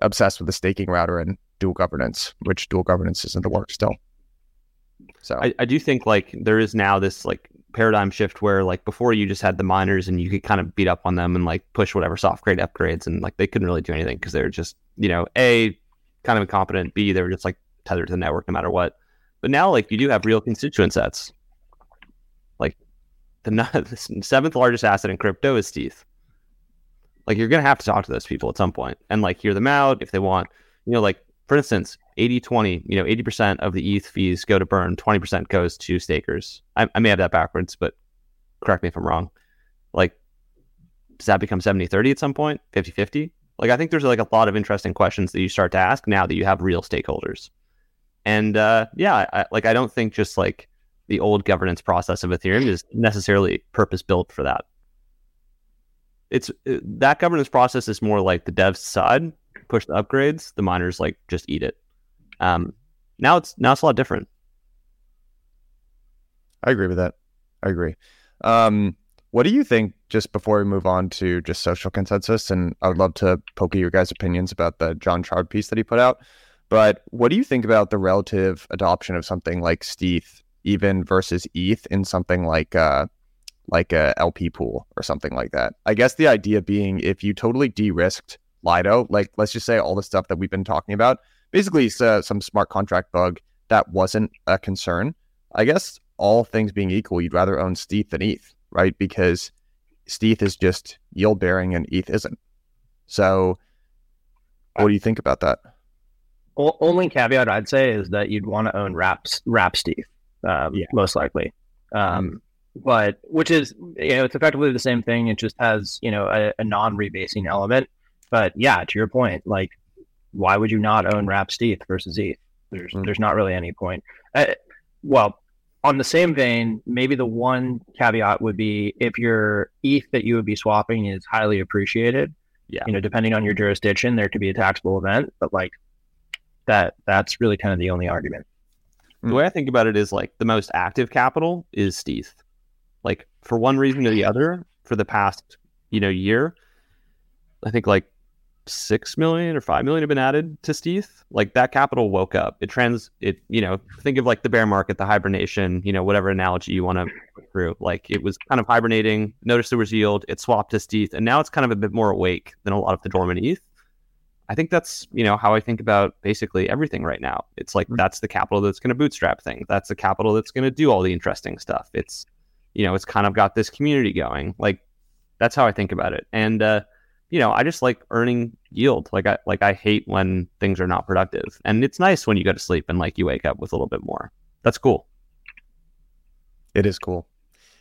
obsessed with the staking router and dual governance, which dual governance is in the works still. So. I, I do think like there is now this like paradigm shift where like before you just had the miners and you could kind of beat up on them and like push whatever soft grade upgrades and like they couldn't really do anything because they're just you know a kind of incompetent b they were just like tethered to the network no matter what. But now like you do have real constituent sets. Like the, the seventh largest asset in crypto is stETH like you're gonna have to talk to those people at some point and like hear them out if they want. You know like for instance 80 20 you know 80% of the eth fees go to burn 20% goes to stakers. I, I may have that backwards but correct me if i'm wrong. Like does that become 70 30 at some point? 50 50 like i think there's like a lot of interesting questions that you start to ask now that you have real stakeholders. And uh, yeah I, like i don't think just like the old governance process of ethereum is necessarily purpose built for that. It's uh, that governance process is more like the devs side push the upgrades the miners like just eat it um, now it's now it's a lot different. I agree with that. I agree. Um, what do you think? Just before we move on to just social consensus, and I would love to poke your guys' opinions about the Jon Charb piece that he put out. But what do you think about the relative adoption of something like stETH, even versus ETH, in something like uh, like a LP pool or something like that? I guess the idea being if you totally de-risked Lido, like let's just say all the stuff that we've been talking about, basically uh, some smart contract bug that wasn't a concern. I guess all things being equal, you'd rather own stETH than ETH, right? Because stETH is just yield bearing and ETH isn't. So, what do you think about that? Well only caveat I'd say is that you'd want to own Wrap Wrap stETH, um, yeah. most likely. Um, mm But which is you know it's effectively the same thing. It just has you know a, a non rebasing element. But yeah, to your point, like why would you not own Wrap stETH versus ETH? There's mm. there's not really any point. Uh, well, on the same vein, maybe the one caveat would be if your ETH that you would be swapping is highly appreciated. Yeah. You know, depending on your jurisdiction, there could be a taxable event, but like that that's really kind of the only argument. The way I think about it is like the most active capital is stETH. Like for one reason or the other, for the past, you know, year, I think like six million or five million have been added to stETH, like that capital woke up. It trans it, you know, think of like the bear market, the hibernation, you know, whatever analogy you want to put through. Like it was kind of hibernating, noticed there was yield, it swapped to stETH, and now it's kind of a bit more awake than a lot of the dormant ETH. I think that's, you know, how I think about basically everything right now. It's like mm-hmm. that's the capital that's going to bootstrap things. That's the capital that's going to do all the interesting stuff. It's, you know, it's kind of got this community going. Like that's how I think about it. And uh you know, I just like earning yield. Like I like I hate when things are not productive. And it's nice when you go to sleep and like you wake up with a little bit more. That's cool. It is cool.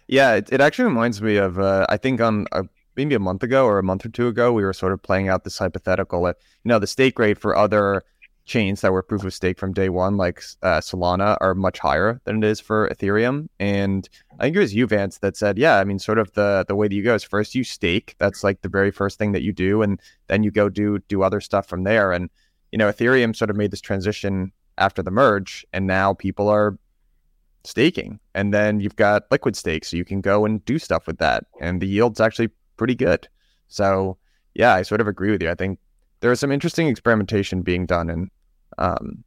Yeah, it, it actually reminds me of uh, I think on uh, maybe a month ago or a month or two ago we were sort of playing out this hypothetical. you know, the stake rate for other chains that were proof of stake from day one, like uh, Solana, are much higher than it is for Ethereum. And I think it was you, Vance, that said, yeah, I mean, sort of the the way that you go is first you stake. That's like the very first thing that you do, and then you go do do other stuff from there. And you know, Ethereum sort of made this transition after the merge, and now people are staking, and then you've got liquid stake, so you can go and do stuff with that, and the yield's actually pretty good. So yeah, I sort of agree with you. I think there is some interesting experimentation being done in um,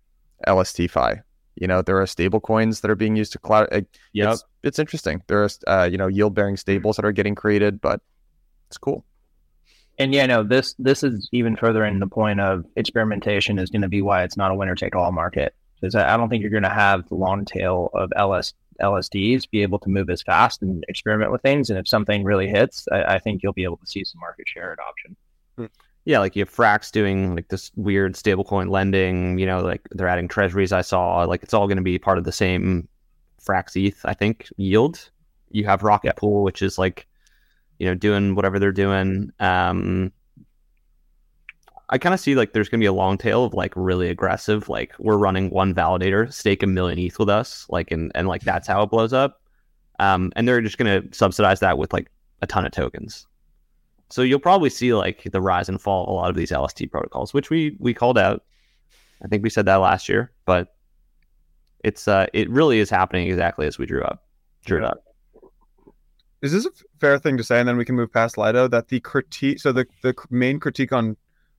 LSTFi. You know, there are stable coins that are being used to cloud. yeah, it's, it's, interesting. There are, uh, you know, yield bearing stables that are getting created, but it's cool. And yeah, no, this this is even further in the point of experimentation is going to be why it's not a winner take all market. Because I don't think you're going to have the long tail of LS LSDs be able to move as fast and experiment with things. And if something really hits, I, I think you'll be able to see some market share adoption. Yeah, like you have Frax doing like this weird stablecoin lending. You know, like they're adding treasuries. I saw like it's all going to be part of the same Frax ETH. I think yield. You have Rocket yeah. Pool, which is like you know doing whatever they're doing. Um, I kind of see like there's going to be a long tail of like really aggressive. Like we're running one validator, stake a million ETH with us, like and and like that's how it blows up. Um, and they're just going to subsidize that with like a ton of tokens. So you'll probably see like the rise and fall of a lot of these LST protocols, which we we called out. I think we said that last year, but it's uh it really is happening exactly as we drew up. Drew it up. Is this a fair thing to say? And then we can move past Lido that the critique. So the the main critique on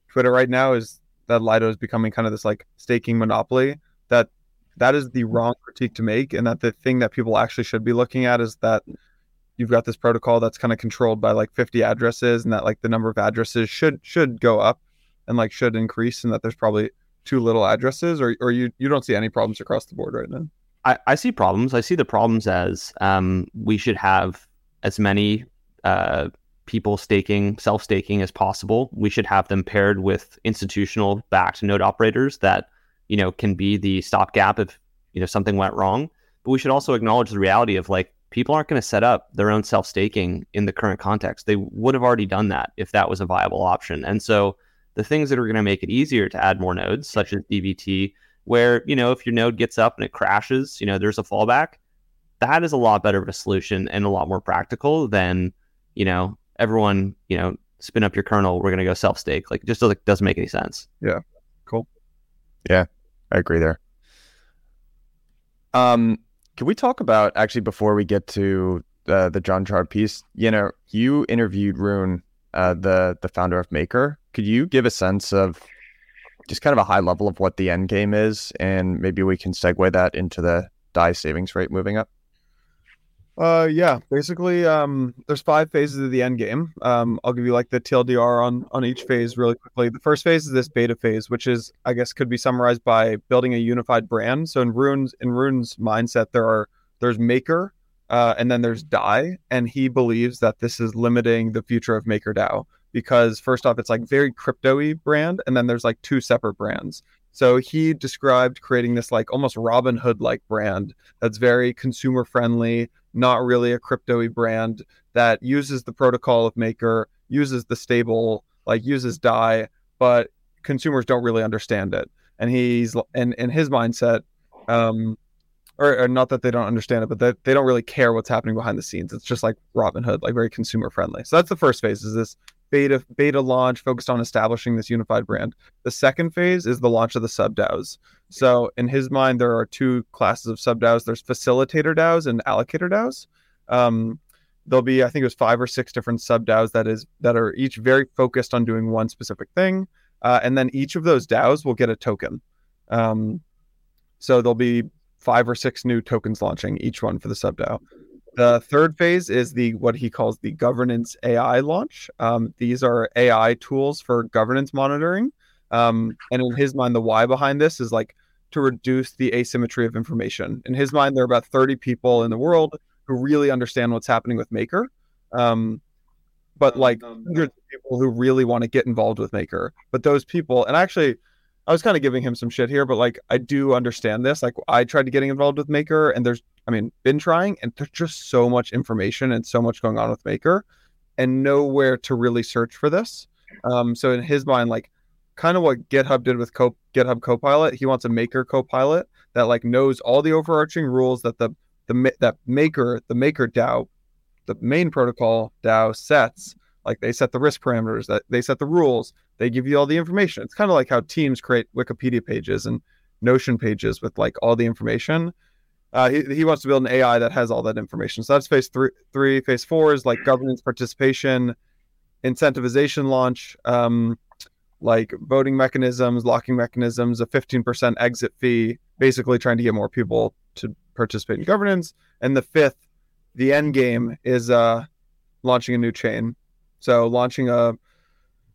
Twitter right now is that Lido is becoming kind of this like staking monopoly. That that is the wrong critique to make, and that the thing that people actually should be looking at is that you've got this protocol that's kind of controlled by like 50 addresses, and that like the number of addresses should should go up and like should increase, and that there's probably too little addresses, or or you you don't see any problems across the board right now. I, I see problems. I see the problems as um, we should have as many uh, people staking, self staking as possible. We should have them paired with institutional backed node operators that you know can be the stopgap if you know something went wrong. But we should also acknowledge the reality of like people aren't going to set up their own self staking in the current context. They would have already done that if that was a viable option. And so the things that are going to make it easier to add more nodes, such as DVT, where you know if your node gets up and it crashes you know there's a fallback that is a lot better of a solution and a lot more practical than you know everyone you know spin up your kernel we're going to go self stake like it just doesn't, doesn't make any sense. Yeah. Cool. Yeah. I agree there. Um can we talk about actually before we get to uh, the Jon Charb piece you know you interviewed rune uh, the the founder of maker could you give a sense of just kind of a high level of what the end game is, and maybe we can segue that into the DAI savings rate moving up. Uh, yeah, basically, um, there's five phases of the end game. Um, I'll give you like the TLDR on on each phase really quickly. The first phase is this beta phase, which is, I guess, could be summarized by building a unified brand. So in Rune's in Rune's mindset, there are there's Maker, uh, and then there's DAI, and he believes that this is limiting the future of MakerDAO because first off, it's like very crypto-y brand, and then there's like two separate brands. So he described creating this like almost Robinhood like brand that's very consumer friendly, not really a crypto-y brand that uses the protocol of Maker, uses the stable, like uses DAI, but consumers don't really understand it. And he's and in his mindset, um, or, or, not that they don't understand it, but that they don't really care what's happening behind the scenes. It's just like Robinhood, like very consumer friendly. So that's the first phase is this beta beta launch focused on establishing this unified brand. The second phase is the launch of the sub DAOs. So in his mind, there are two classes of sub DAOs. There's facilitator DAOs and allocator DAOs. Um, there'll be, I think it was five or six different sub DAOs that is that are each very focused on doing one specific thing, uh, and then each of those DAOs will get a token. Um, so there'll be five or six new tokens launching, each one for the sub DAO. The third phase is the what he calls the governance AI launch. Um, these are AI tools for governance monitoring. Um, and in his mind, the why behind this is like to reduce the asymmetry of information. In his mind, there are about 30 people in the world who really understand what's happening with Maker. Um, but like hundreds of people who really want to get involved with Maker. But those people, and actually, I was kind of giving him some shit here, but like I do understand this. Like I tried to getting involved with Maker, and there's, I mean, been trying, and there's just so much information and so much going on with Maker, and nowhere to really search for this. Um, so in his mind, like kind of what GitHub did with Co- GitHub Copilot, he wants a Maker Copilot that like knows all the overarching rules that the the that Maker the Maker DAO, the main protocol DAO sets. Like they set the risk parameters, that they set the rules, they give you all the information. It's kind of like how teams create Wikipedia pages and Notion pages with like all the information. Uh, he, he wants to build an AI that has all that information. So that's phase three. Three phase four is like governance participation, incentivization launch, um, like voting mechanisms, locking mechanisms, a fifteen percent exit fee, basically trying to get more people to participate in governance. And the fifth, the end game is uh, launching a new chain. So launching a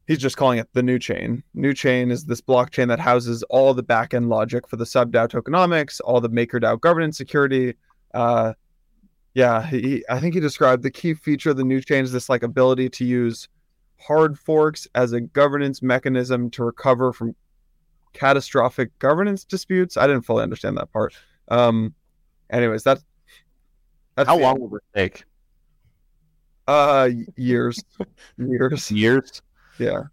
he's just calling it the new chain. New chain is this blockchain that houses all the backend logic for the sub DAO tokenomics, all the MakerDAO governance security. Uh, yeah, he, I think he described the key feature of the new chain is this like ability to use hard forks as a governance mechanism to recover from catastrophic governance disputes. I didn't fully understand that part. Um, anyways, that's, that's how long will it take? Uh, years, years, years. Yeah.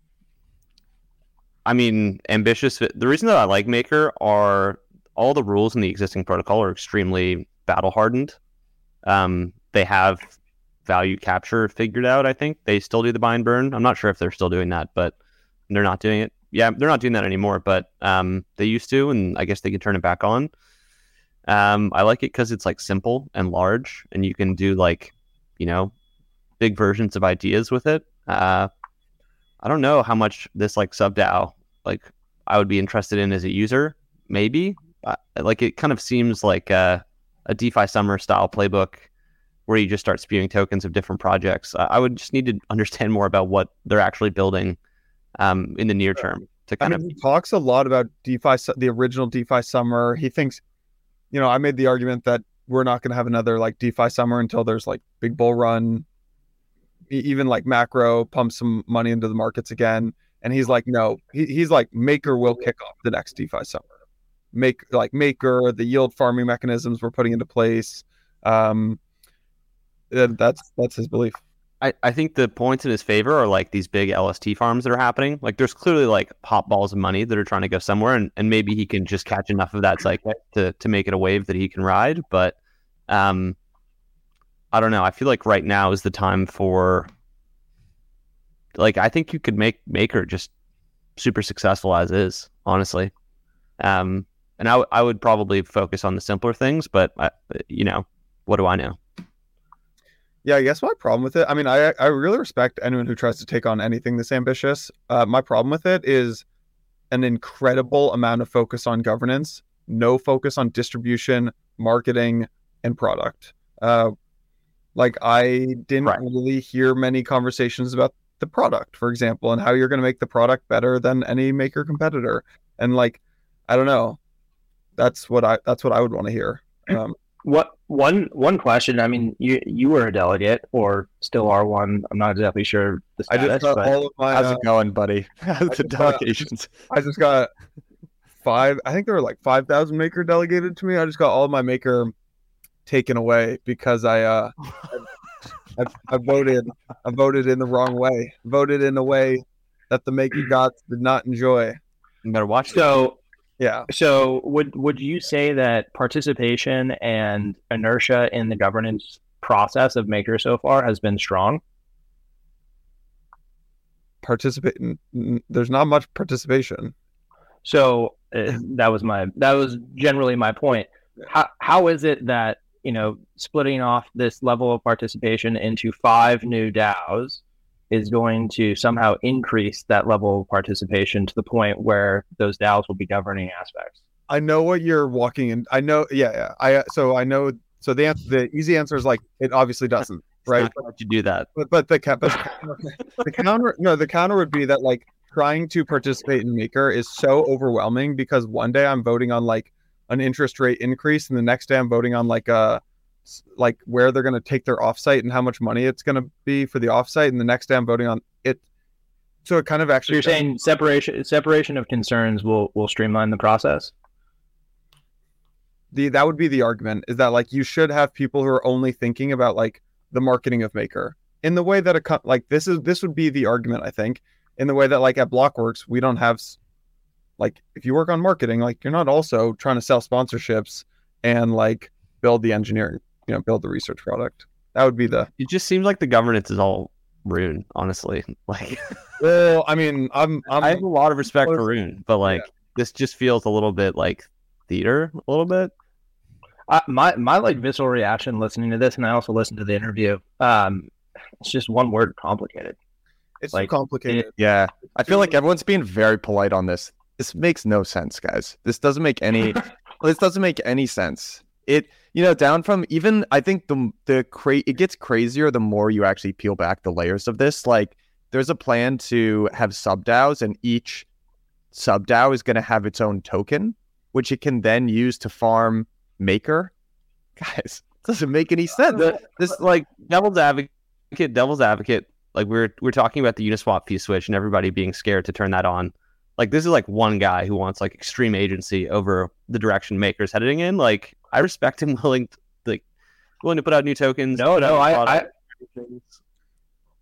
I mean, ambitious. The reason that I like Maker are all the rules in the existing protocol are extremely battle hardened. Um, they have value capture figured out. I think they still do the buy and burn. I'm not sure if they're still doing that, but they're not doing it. Yeah, they're not doing that anymore, but um, they used to, and I guess they can turn it back on. Um, I like it because it's like simple and large, and you can do like, you know, big versions of ideas with it. Uh, I don't know how much this like sub DAO like I would be interested in as a user. Maybe uh, like it kind of seems like a, a DeFi summer style playbook where you just start spewing tokens of different projects. I, I would just need to understand more about what they're actually building um, in the near term to kind I mean, of he talks a lot about DeFi, the original DeFi summer. He thinks, you know, I made the argument that we're not going to have another like DeFi summer until there's like big bull run, even like macro pump some money into the markets again. And he's like, no, he, he's like, Maker will kick off the next DeFi summer. Make like Maker, the yield farming mechanisms we're putting into place. Um, that's that's his belief. I, I think the points in his favor are like these big LST farms that are happening. Like there's clearly like pop balls of money that are trying to go somewhere and, and maybe he can just catch enough of that cycle to, to make it a wave that he can ride. But um I don't know. I feel like right now is the time for like I think you could make Maker just super successful as is, honestly. Um and I, w- I would probably focus on the simpler things, but I, you know, what do I know? Yeah, I guess my problem with it. I mean, I I really respect anyone who tries to take on anything this ambitious. Uh, my problem with it is an incredible amount of focus on governance, no focus on distribution, marketing, and product. Uh, like I didn't Right. really hear many conversations about the product, for example, and how you're going to make the product better than any maker competitor. And like, I don't know. That's what I that's what I would want to hear. Um, What one one question? I mean, you you were a delegate, or still are one. I'm not exactly sure the I just got all of my How's uh, it going, buddy? How's the just got- delegations? I just got five. I think there were like five thousand maker delegated to me. I just got all of my maker taken away because I uh I, I voted I voted in the wrong way. Voted in a way that the maker gods did not enjoy. You better watch this. so Yeah, so would would you say that participation and inertia in the governance process of Maker so far has been strong? participate. n- n- There's not much participation. So uh, that was my that was generally my point. How how is it that you know splitting off this level of participation into five new DAOs is going to somehow increase that level of participation to the point where those DAOs will be governing aspects? I know what you're walking in. I know. Yeah, yeah. I so I know. So the answer, the easy answer is like it obviously doesn't. Right. not you do that. But but the but the counter no the counter would be that like trying to participate in Maker is so overwhelming because one day I'm voting on like an interest rate increase and the next day I'm voting on like uh, a like where they're going to take their offsite and how much money it's going to be for the offsite and the next day I'm voting on it so it kind of So actually you're saying separation separation of concerns will will streamline the process? the that would be the argument is that like you should have people who are only thinking about like the marketing of maker in the way that a like this is this would be the argument i think in the way that like at blockworks we don't have like if you work on marketing like you're not also trying to sell sponsorships and like build the engineering you know build the research product that would be the It just seems like the governance is all Rune, honestly. Like well i mean i'm i'm I have a lot of respect for close- Rune, but like this just feels a little bit like theater, a little bit. I, my my like visceral reaction listening to this, and I also listened to the interview. Um, it's just one word: complicated. it's like, too complicated Yeah, I feel like everyone's being very polite on this. This makes no sense, guys. This doesn't make any. this doesn't make any sense. It, you know, down from even I think the the cra- it gets crazier the more you actually peel back the layers of this. Like, there's a plan to have sub DAOs, and each sub DAO is going to have its own token, which it can then use to farm Maker. Guys, doesn't make any sense. The, this like devil's advocate, devil's advocate. Like we're we're talking about the Uniswap fee switch and everybody being scared to turn that on. Like this is like one guy who wants like extreme agency over the direction Maker's heading in. Like I respect him willing to, like willing to put out new tokens. No, no, new I-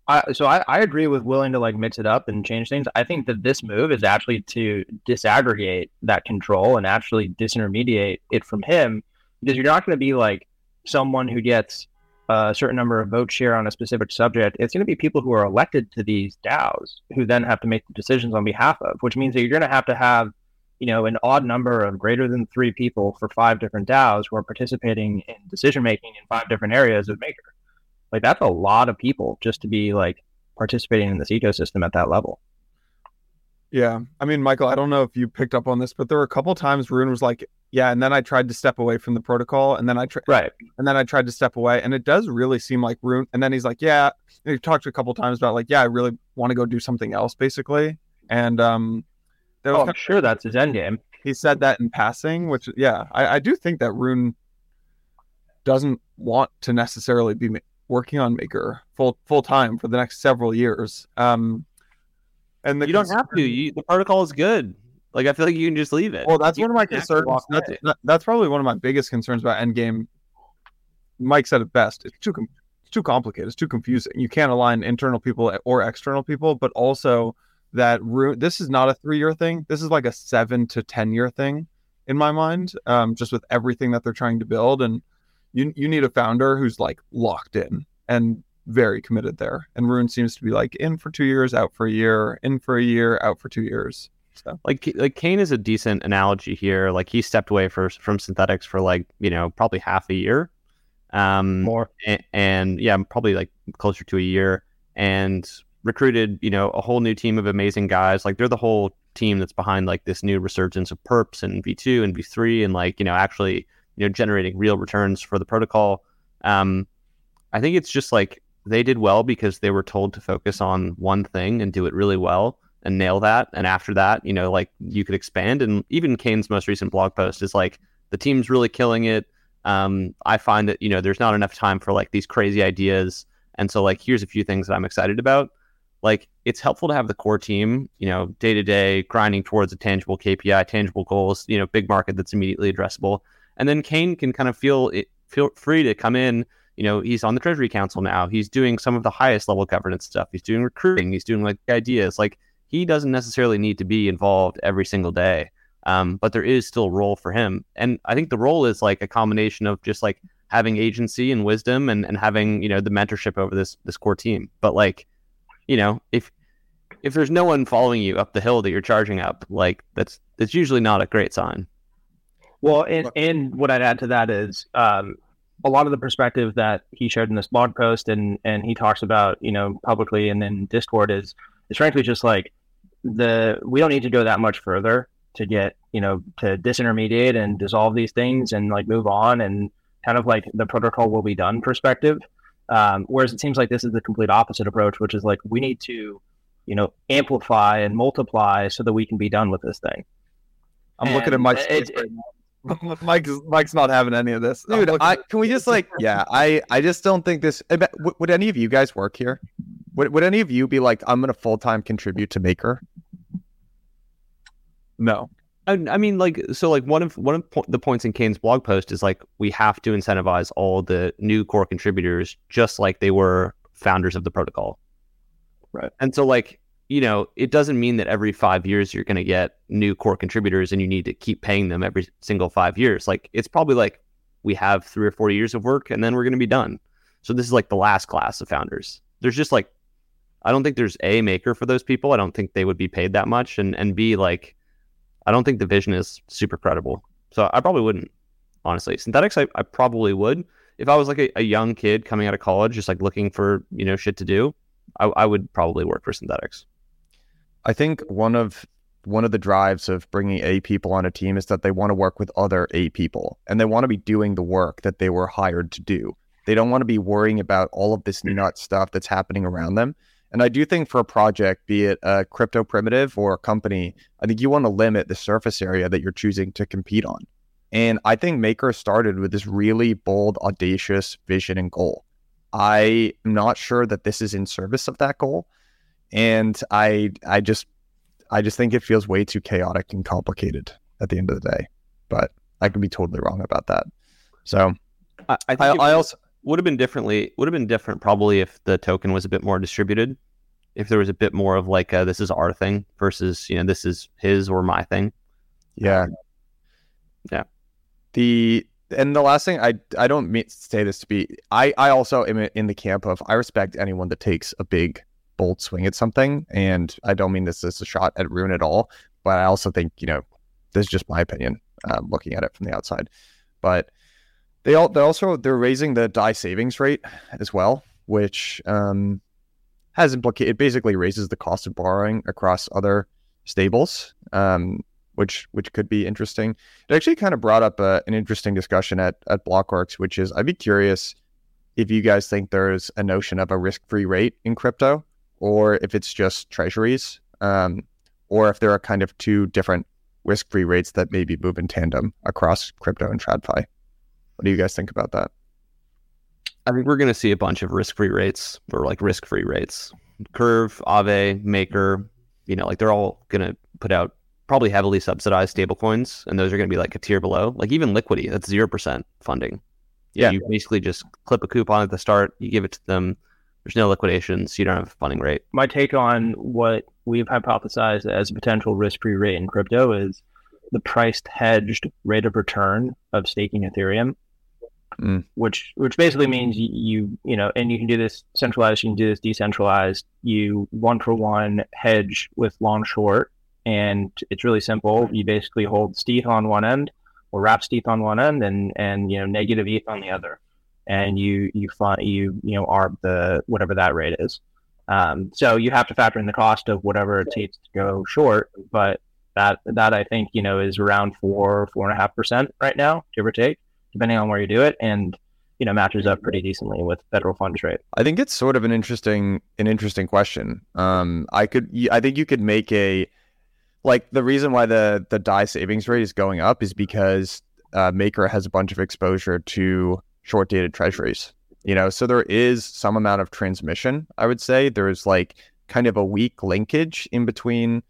I, so I, I agree with willing to like mix it up and change things. I think that this move is actually to disaggregate that control and actually disintermediate it from him because you're not going to be like someone who gets a certain number of vote share on a specific subject. It's going to be people who are elected to these DAOs who then have to make the decisions on behalf of, which means that you're going to have to have, you know, an odd number of greater than three people for five different DAOs who are participating in decision making in five different areas of Maker. Like that's a lot of people just to be like participating in this ecosystem at that level. Yeah. I mean, Michael, I don't know if you picked up on this, but there were a couple times Rune was like, yeah, and then I tried to step away from the protocol and then I tried Right. and then I tried to step away. And it does really seem like Rune and then he's like, Yeah, and he talked a couple times about like, yeah, I really want to go do something else, basically. And um Oh, I'm of- sure that's his end game. he said that in passing, which yeah, I, I do think that Rune doesn't want to necessarily be ma- working on Maker full full time for the next several years. Um, and the you don't have to. You, the protocol is good. Like I feel like you can just leave it. Well, that's You one of my concerns. That's, that's probably one of my biggest concerns about Endgame. Mike said it best. It's too com- it's too complicated. It's too confusing. You can't align internal people or external people, but also that Rune. This is not a three year thing. This is like a seven to ten year thing in my mind. Um, just with everything that they're trying to build, and you you need a founder who's like locked in and very committed there. And Rune seems to be like in for two years, out for a year, in for a year, out for two years. So like like Kane is a decent analogy here. Like he stepped away for, from Synthetix for like you know probably half a year, um, More. and, and yeah, probably like closer to a year, and recruited you know a whole new team of amazing guys. Like they're the whole team that's behind like this new resurgence of perps and V two and V three, and like you know actually you know generating real returns for the protocol. Um, I think it's just like they did well because they were told to focus on one thing and do it really well and nail that. And after that, you know, like you could expand. And even Kane's most recent blog post is like the team's really killing it. Um, I find that you know there's not enough time for like these crazy ideas, and so like here's a few things that I'm excited about. Like it's helpful to have the core team, you know, day to day grinding towards a tangible KPI, tangible goals, you know, big market that's immediately addressable, and then Kane can kind of feel it, feel free to come in. You know, he's on the Treasury Council now. He's doing some of the highest level governance stuff. He's doing recruiting. He's doing like ideas. Like he doesn't necessarily need to be involved every single day. Um, but there is still a role for him. And I think the role is like a combination of just like having agency and wisdom and, and having, you know, the mentorship over this this core team. But like, you know, if if there's no one following you up the hill that you're charging up, like that's that's usually not a great sign. Well, and, and what I'd add to that is um, a lot of the perspective that he shared in this blog post and and he talks about, you know, publicly and then Discord is is frankly just like the we don't need to go that much further to get, you know, to disintermediate and dissolve these things and like move on and kind of like the protocol will be done perspective. Um, whereas it seems like this is the complete opposite approach, which is like we need to, you know, amplify and multiply so that we can be done with this thing. I'm looking at my it- now. Mike's Mike's not having any of this. Dude, looking I, can we just like, yeah, I, I just don't think this. Eh, would, would any of you guys work here? Would, would any of you be like, I'm gonna full time contribute to Maker? no. I, I mean, like, so, like, one of one of po- the points in Kane's blog post is like we have to incentivize all the new core contributors just like they were founders of the protocol, Right. And so, like, you know, it doesn't mean that every five years you're going to get new core contributors and you need to keep paying them every single five years. Like, it's probably like we have three or four years of work and then we're going to be done. So this is like the last class of founders. There's just like, I don't think there's a maker for those people. I don't think they would be paid that much, and and b like I don't think the vision is super credible. So I probably wouldn't, honestly. Synthetix, I, I probably would. If I was like a, a young kid coming out of college, just like looking for, you know, shit to do, I, I would probably work for Synthetix. I think one of one of the drives of bringing A people on a team is that they want to work with other A people and they want to be doing the work that they were hired to do. They don't want to be worrying about all of this mm-hmm. nut stuff that's happening around them. And I do think for a project, be it a crypto primitive or a company, I think you want to limit the surface area that you're choosing to compete on. And I think Maker started with this really bold, audacious vision and goal. I am not sure that this is in service of that goal. And I I just I just think it feels way too chaotic and complicated at the end of the day. But I could be totally wrong about that. So I, I think I, I also would have been differently. Would have been different probably if the token was a bit more distributed. If there was a bit more of like a, this is our thing versus you know this is his or my thing. yeah um, Yeah. The and the last thing I I don't mean say this to be I I also am in the camp of I respect anyone that takes a big bold swing at something and I don't mean this as a shot at Rune at all but I also think you know this is just my opinion um, looking at it from the outside but they all they also they're raising the DAI savings rate as well which um has implicated it basically raises the cost of borrowing across other stables, um, which which could be interesting. It actually kind of brought up a, an interesting discussion at at Blockworks, which is I'd be curious if you guys think there's a notion of a risk-free rate in crypto, or if it's just treasuries, um, or if there are kind of two different risk-free rates that maybe move in tandem across crypto and TradFi. What do you guys think about that? I think we're going to see a bunch of risk-free rates or like risk-free rates. Curve, Aave, Maker, you know, like they're all going to put out probably heavily subsidized stablecoins, and those are going to be like a tier below. Like even Liquity, that's zero percent funding. Yeah, you basically just clip a coupon at the start, you give it to them. There's no liquidations, you don't have a funding rate. My take on what we've hypothesized as a potential risk-free rate in crypto is the priced hedged rate of return of staking Ethereum mm. which which basically means you, you you know, and you can do this centralized, you can do this decentralized. You one for one hedge with long short, and it's really simple. You basically hold stETH on one end, or wrap stETH on one end, and and you know negative ETH on the other, and you you find you you know arb the whatever that rate is. Um, so you have to factor in the cost of whatever it takes to go short, but that that I think you know is around four four and a half percent right now, give or take depending on where you do it, and you know matches up pretty decently with federal funds rate. I think it's sort of an interesting an interesting question. Um, I could I think you could make a like the reason why the the DAI savings rate is going up is because uh, Maker has a bunch of exposure to short dated treasuries. You know, so there is some amount of transmission. I would say there's like kind of a weak linkage in between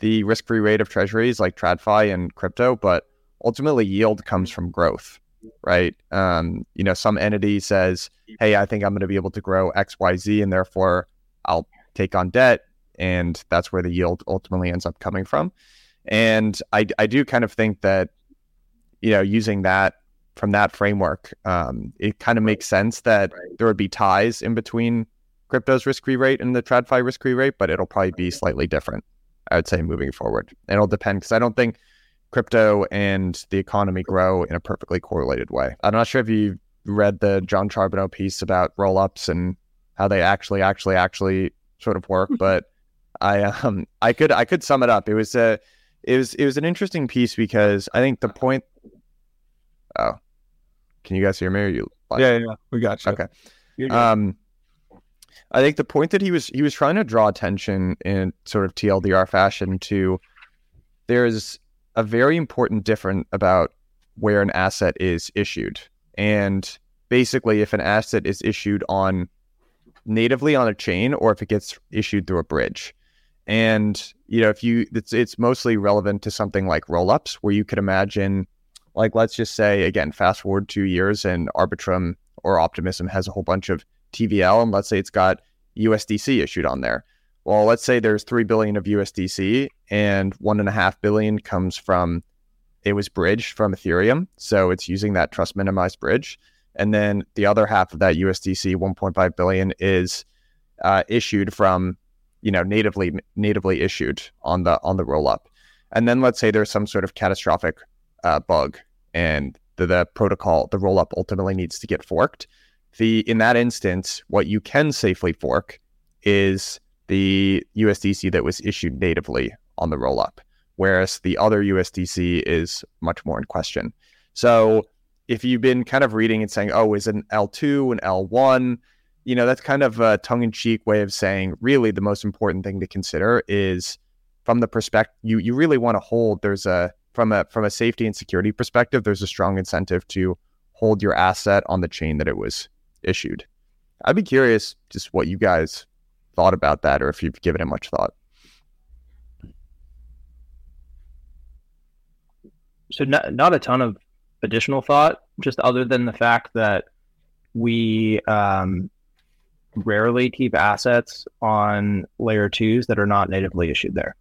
the risk free rate of treasuries like TradFi and crypto, but ultimately yield comes from growth right? Um, you know, some entity says, "Hey, I think I'm going to be able to grow X, Y, Z, and therefore I'll take on debt," and that's where the yield ultimately ends up coming from. And I, I do kind of think that, you know, using that from that framework, um, it kind of makes sense that there would be ties in between crypto's risk-free rate and the TradFi risk-free rate, but it'll probably be slightly different. I would say moving forward. It'll depend because I don't think crypto and the economy grow in a perfectly correlated way. I'm not sure if you read the Jon Charbonneau piece about rollups and how they actually, actually, actually sort of work, but I um I could I could sum it up. It was a it was it was an interesting piece because I think the point. Oh, can you guys hear me? Or you? Yeah, yeah, we got you. Okay. Um, I think the point that he was he was trying to draw attention in sort of TLDR fashion to there's a very important difference about where an asset is issued. And basically, if an asset is issued on natively on a chain or if it gets issued through a bridge. And you know, if you it's it's mostly relevant to something like rollups, where you could imagine, like let's just say again, fast forward two years and Arbitrum or Optimism has a whole bunch of TVL, and let's say it's got USDC issued on there well, let's say there's three billion of USDC and one and a half billion comes from it was bridged from Ethereum. So it's using that trust minimized bridge. And then the other half of that USDC 1.5 billion is uh, issued from, you know, natively natively issued on the on the roll up. And then let's say there's some sort of catastrophic uh, bug and the, the protocol, the rollup ultimately needs to get forked. The in that instance, what you can safely fork is the USDC that was issued natively on the rollup, whereas the other USDC is much more in question. So if you've been kind of reading and saying, oh, is an L2 and L1? You know, that's kind of a tongue in cheek way of saying, really, the most important thing to consider is from the perspective you, you really want to hold, there's a, from a, from a safety and security perspective, there's a strong incentive to hold your asset on the chain that it was issued. I'd be curious just what you guys thought about that or if you've given it much thought. So not not a ton of additional thought, just other than the fact that we um, rarely keep assets on layer twos that are not natively issued there.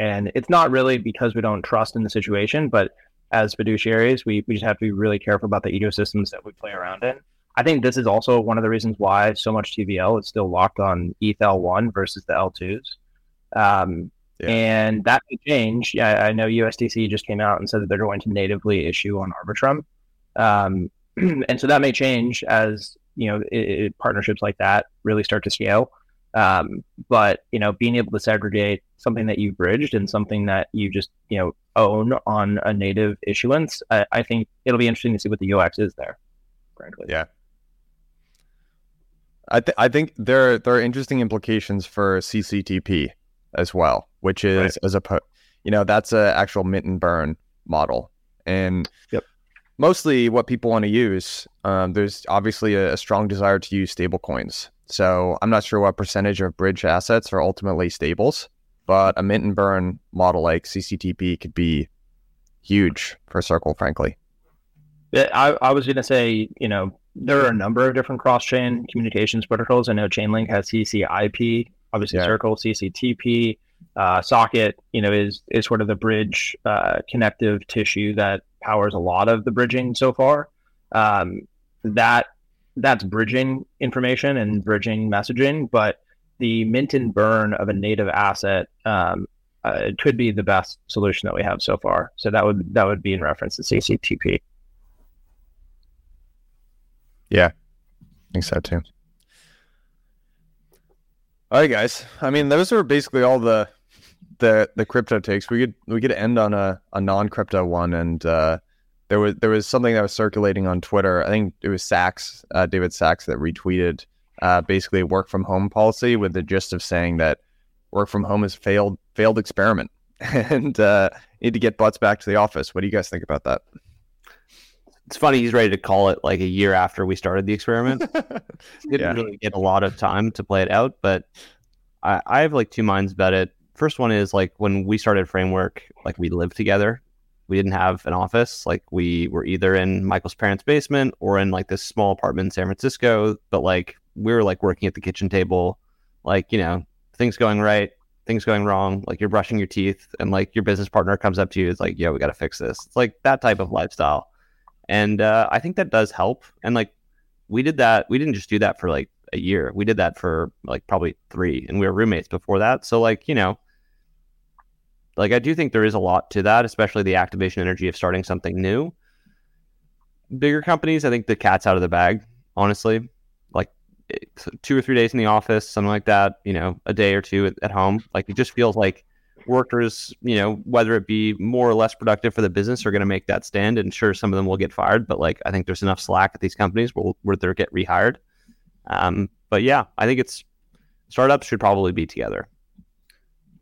And it's not really because we don't trust in the situation, but as fiduciaries, we, we just have to be really careful about the ecosystems that we play around in. I think this is also one of the reasons why so much TVL is still locked on ETH L1 versus the L2s. Um, yeah. And that could change. Yeah, I know USDC just came out and said that they're going to natively issue on Arbitrum. Um, and so that may change as you know it, it, partnerships like that really start to scale. Um, but you know, being able to segregate something that you bridged and something that you just you know own on a native issuance, I, I think it'll be interesting to see what the UX is there. Frankly, yeah. I th- I think there there are interesting implications for CCTP as well, which is right. as a you know that's a actual mint and burn model, and yep. Mostly what people want to use. Um, there's obviously a, a strong desire to use stablecoins. So I'm not sure what percentage of bridge assets are ultimately stables, but a mint and burn model like CCTP could be huge for Circle, frankly. I, I was going to say, you know, there are a number of different cross-chain communications protocols. I know Chainlink has CCIP, obviously yeah. Circle, CCTP, uh, Socket. You know, is is sort of the bridge uh, connective tissue that powers a lot of the bridging so far. Um, that that's bridging information and bridging messaging, but the mint and burn of a native asset um, uh, could be the best solution that we have so far. So that would that would be in reference to CCTP. Yeah, I think so too. All right, guys. I mean, those are basically all the the the crypto takes. We could we could end on a, a non crypto one, and uh, there was there was something that was circulating on Twitter. I think it was Sacks, uh, David Sacks, that retweeted uh, basically work from home policy with the gist of saying that work from home is failed failed experiment, and uh, need to get butts back to the office. What do you guys think about that? It's funny he's ready to call it like a year after we started the experiment. Didn't yeah. really get a lot of time to play it out, but I, I have like two minds about it. First one is like when we started Framework, like we lived together. We didn't have an office. Like we were either in Michael's parents' basement or in like this small apartment in San Francisco. But like we were like working at the kitchen table, like, you know, things going right, things going wrong. Like you're brushing your teeth and like your business partner comes up to you, is like, yo, we got to fix this. It's like that type of lifestyle and uh, I think that does help. And like we did that, we didn't just do that for like a year. We did that for like probably three, and we were roommates before that. So like you know, like I do think there is a lot to that, especially the activation energy of starting something new. Bigger companies, I think the cat's out of the bag. Honestly, like two or three days in the office, something like that. You know, a day or two at home. Like it just feels like workers, you know, whether it be more or less productive for the business, are going to make that stand. And sure, some of them will get fired, but like I think there's enough slack at these companies where, where they'll get rehired. Um, but yeah, I think it's startups should probably be together.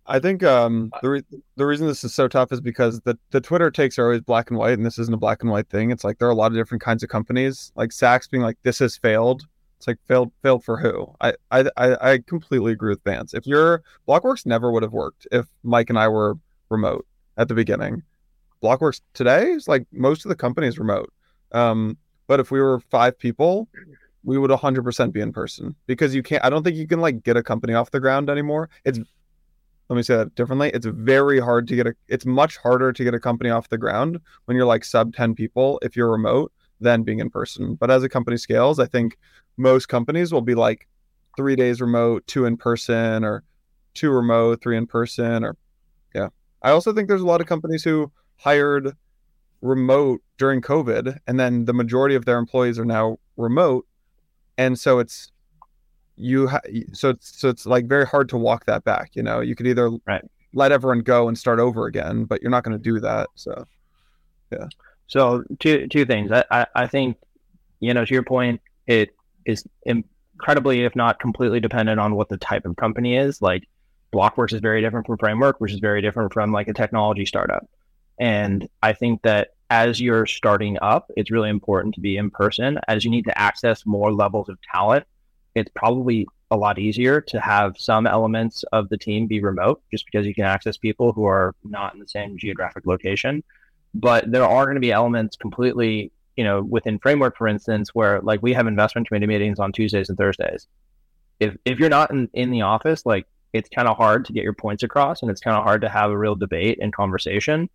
I think um, the re- the reason this is so tough is because the the Twitter takes are always black and white, and this isn't a black and white thing. It's like there are a lot of different kinds of companies, like Sacks being like this has failed, it's like failed failed for who? I I I completely agree with Vance. If your Blockworks never would have worked if Mike and I were remote at the beginning. Blockworks today is like most of the company is remote. Um, but if we were five people, we would 100% be in person because you can't. I don't think you can like get a company off the ground anymore. It's let me say that differently. It's very hard to get a. It's much harder to get a company off the ground when you're like sub 10 people if you're remote than being in person. But as a company scales, I think most companies will be like three days remote, two in person, or two remote, three in person, or yeah. I also think there's a lot of companies who hired remote during COVID, and then the majority of their employees are now remote, and so it's you ha- so it's so it's like very hard to walk that back. You know, you could either right. let everyone go and start over again, but you're not going to do that. So yeah. So two two things. I, I, I think, you know, to your point, it is incredibly, if not completely, dependent on what the type of company is. Like Blockworks is very different from Framework, which is very different from like a technology startup. And I think that as you're starting up, it's really important to be in person. As you need to access more levels of talent, it's probably a lot easier to have some elements of the team be remote just because you can access people who are not in the same geographic location but there are going to be elements completely you know within framework for instance where like we have investment committee meetings on tuesdays and thursdays. If if you're not in, in the office like it's kind of hard to get your points across and it's kind of hard to have a real debate and conversation.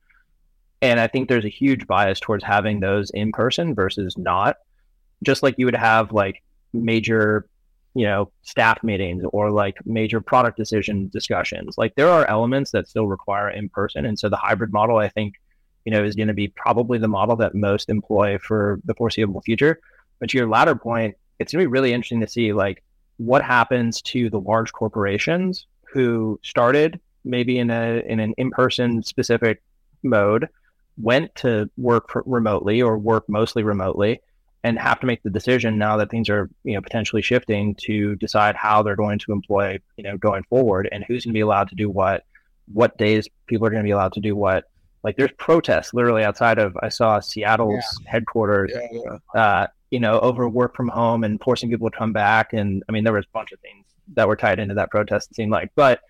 And i think there's a huge bias towards having those in person versus not. Just like you would have like major you know staff meetings or like major product decision discussions. Like there are elements that still require in person and so the hybrid model i think you know, is going to be probably the model that most employ for the foreseeable future. But to your latter point, it's going to be really interesting to see like what happens to the large corporations who started maybe in a in an in-person specific mode, went to work remotely or work mostly remotely, and have to make the decision now that things are you know potentially shifting to decide how they're going to employ you know going forward and who's going to be allowed to do what what days people are going to be allowed to do what like there's protests literally outside of i saw seattle's yeah. headquarters yeah, yeah. Uh, you know over work from home and forcing people to come back and i mean there was a bunch of things that were tied into that protest it seemed like but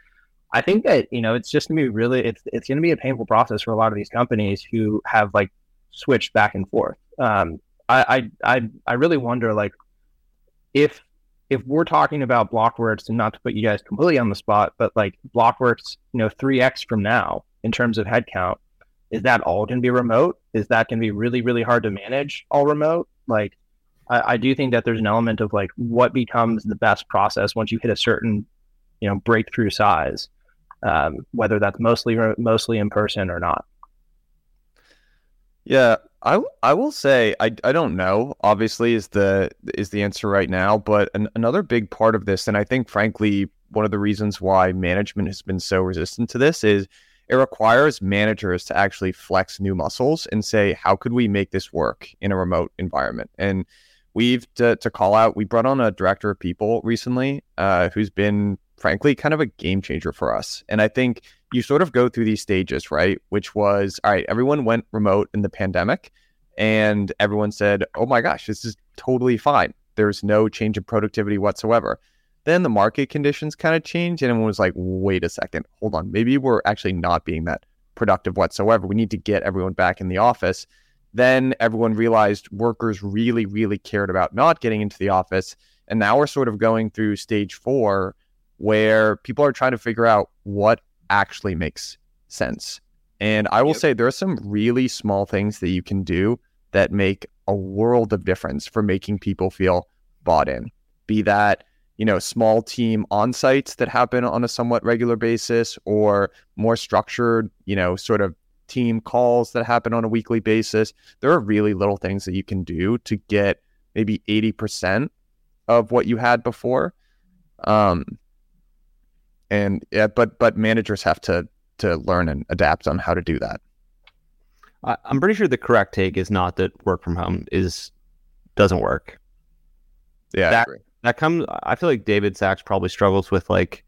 i think that you know it's just going to be really it's it's going to be a painful process for a lot of these companies who have like switched back and forth um, I, I I I really wonder like if if we're talking about Blockworks and not to put you guys completely on the spot, but like Blockworks, you know, three X from now in terms of headcount, is that all going to be remote? Is that going to be really really hard to manage all remote? Like, I, I do think that there's an element of like what becomes the best process once you hit a certain, you know, breakthrough size, um, whether that's mostly mostly in person or not. Yeah, I I will say I I don't know. Obviously, is the is the answer right now. But an, another big part of this, and I think frankly one of the reasons why management has been so resistant to this is it requires managers to actually flex new muscles and say how could we make this work in a remote environment and we've to, to call out we brought on a director of people recently uh, who's been frankly kind of a game changer for us and i think you sort of go through these stages, right? Which was, all right, everyone went remote in the pandemic and everyone said, oh my gosh, this is totally fine. There's no change in productivity whatsoever. Then the market conditions kind of changed and everyone was like, wait a second, hold on. Maybe we're actually not being that productive whatsoever. We need to get everyone back in the office. Then everyone realized workers really, really cared about not getting into the office. And now we're sort of going through stage four where people are trying to figure out what actually makes sense. And I will yep. say there are some really small things that you can do that make a world of difference for making people feel bought in. Be that, you know, small team on sites that happen on a somewhat regular basis or more structured, you know, sort of team calls that happen on a weekly basis. There are really little things that you can do to get maybe 80% of what you had before. Um, and yeah, but but managers have to to learn and adapt on how to do that. I'm pretty sure the correct take is not that work from home is doesn't work. Yeah, that that comes. I feel like David Sacks probably struggles with like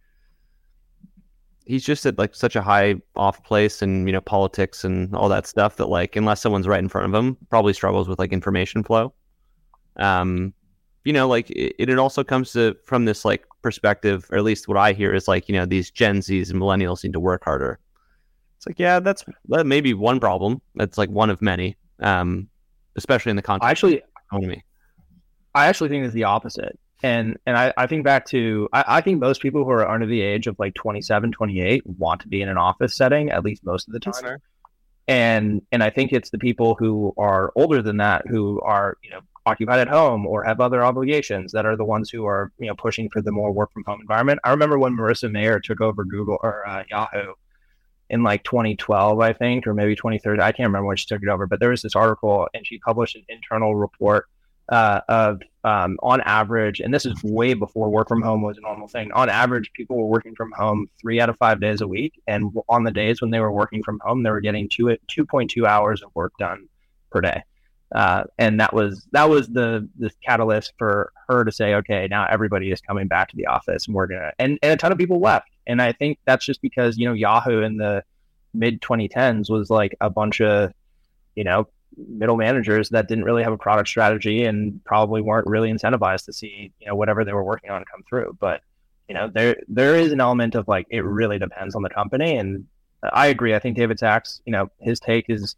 he's just at like such a high off place and you know politics and all that stuff that like unless someone's right in front of him, probably struggles with like information flow. Um, you know, like it, it also comes to from this like perspective, or at least what I hear is like, you know, these Gen Zs and millennials need to work harder. It's like, yeah, that's that may be one problem. That's like one of many, um, especially in the context actually, economy. I actually think it's the opposite. And and I, I think back to I, I think most people who are under the age of like 27, 28 want to be in an office setting at least most of the time. And and I think it's the people who are older than that who are, you know, occupied at home or have other obligations that are the ones who are you know pushing for the more work from home environment. I remember when Marissa Mayer took over Google or uh, Yahoo in like 2012, I think, or maybe 2013. I can't remember when she took it over, but there was this article and she published an internal report uh, of um, on average, and this is way before work from home was a normal thing. On average, people were working from home three out of five days a week, and on the days when they were working from home, they were getting two 2.2 hours of work done per day. Uh, and that was that was the the catalyst for her to say, okay, now everybody is coming back to the office, and we're gonna. And, and a ton of people left, and I think that's just because you know Yahoo in the mid 2010s was like a bunch of you know middle managers that didn't really have a product strategy and probably weren't really incentivized to see you know whatever they were working on come through. But you know there there is an element of like it really depends on the company, and I agree. I think David Sacks, you know, his take is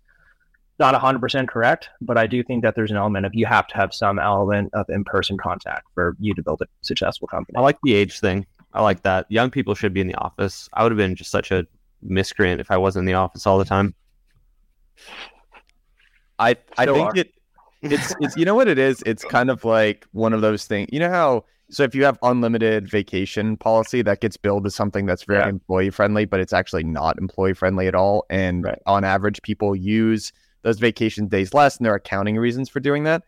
not 100% correct, but I do think that there's an element of you have to have some element of in person contact for you to build a successful company. I like the age thing. I like that. Young people should be in the office. I would have been just such a miscreant if I wasn't in the office all the time. I I Still think are. it it's it's you know what it is? It's kind of like one of those things. You know how so if you have unlimited vacation policy that gets billed as something that's very yeah. employee friendly, but it's actually not employee friendly at all. And right. on average, people use those vacation days less, and there are accounting reasons for doing that.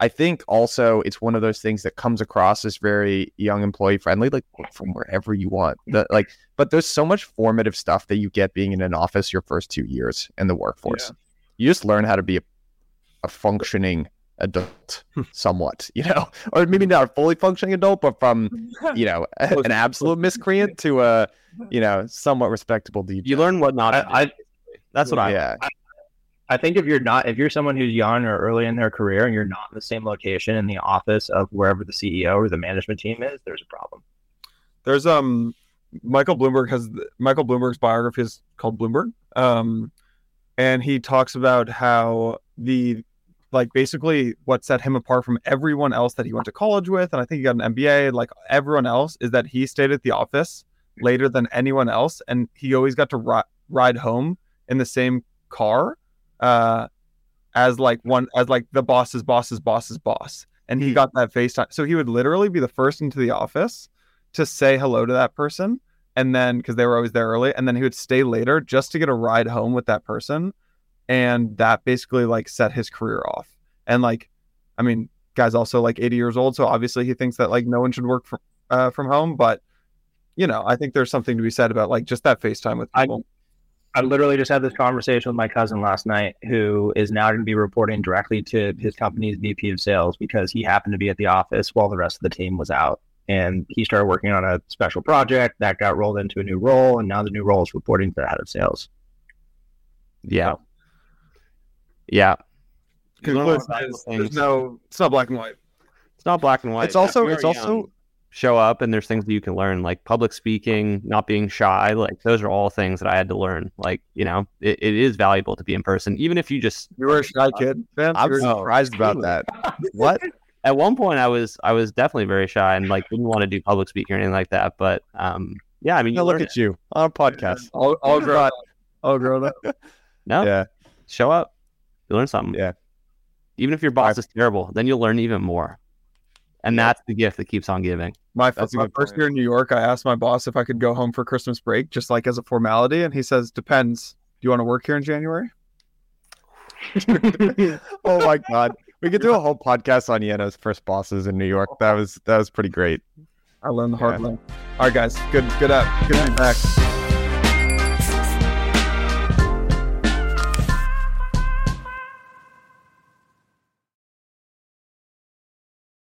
I think also it's one of those things that comes across as very young employee friendly, like work from wherever you want. The, mm-hmm. like, but there's so much formative stuff that you get being in an office your first two years in the workforce. You just learn how to be a, a functioning adult, somewhat, you know, or maybe not a fully functioning adult, but from you know an absolute miscreant to a you know somewhat respectable DJ. You learn what not. to I. That's what I. yeah. I think if you're not, if you're someone who's young or early in their career and you're not in the same location in the office of wherever the CEO or the management team is, there's a problem. There's um Michael Bloomberg has Michael Bloomberg's biography is called Bloomberg. Um and he talks about how the like basically what set him apart from everyone else that he went to college with and I think he got an MBA like everyone else is that he stayed at the office later than anyone else and he always got to ri- ride home in the same car uh as like one as like the boss's boss's boss's boss. And he got that FaceTime so he would literally be the first into the office to say hello to that person and then because they were always there early and then he would stay later just to get a ride home with that person and that basically like set his career off and like i mean guy's also like 80 years old so obviously he thinks that like no one should work from uh, from home but you know i think there's something to be said about like just that facetime with I- people I literally just had this conversation with my cousin last night, who is now going to be reporting directly to his company's VP of sales because he happened to be at the office while the rest of the team was out. And he started working on a special project that got rolled into a new role, and now the new role is reporting to the head of sales. Yeah. Yeah. You learn Conclusion all kinds of is, there's no it's not black and white It's not black and white. It's also Very it's also show up and there's things that you can learn like public speaking not being shy like those are all things that i had to learn like you know it, it is valuable to be in person even if you just you were a shy kid man I'm You were- surprised about that. What? at one point i was i was definitely very shy and like didn't want to do public speaking or anything like that but um yeah i mean you Now look learn at you on a podcast. all, all grown up all grown up no Yeah. show up you learn something Yeah. even if your boss is terrible then you'll learn even more and that's the gift that keeps on giving My, That's my first point. year in New York, I asked my boss if I could go home for Christmas break, just like as a formality, and he says, "Depends. Do you want to work here in January?" oh my god. We could do a whole podcast on Yano's first bosses in New York. That was that was pretty great. I learned the hard way. All right, guys. Good, good up. Good to be back.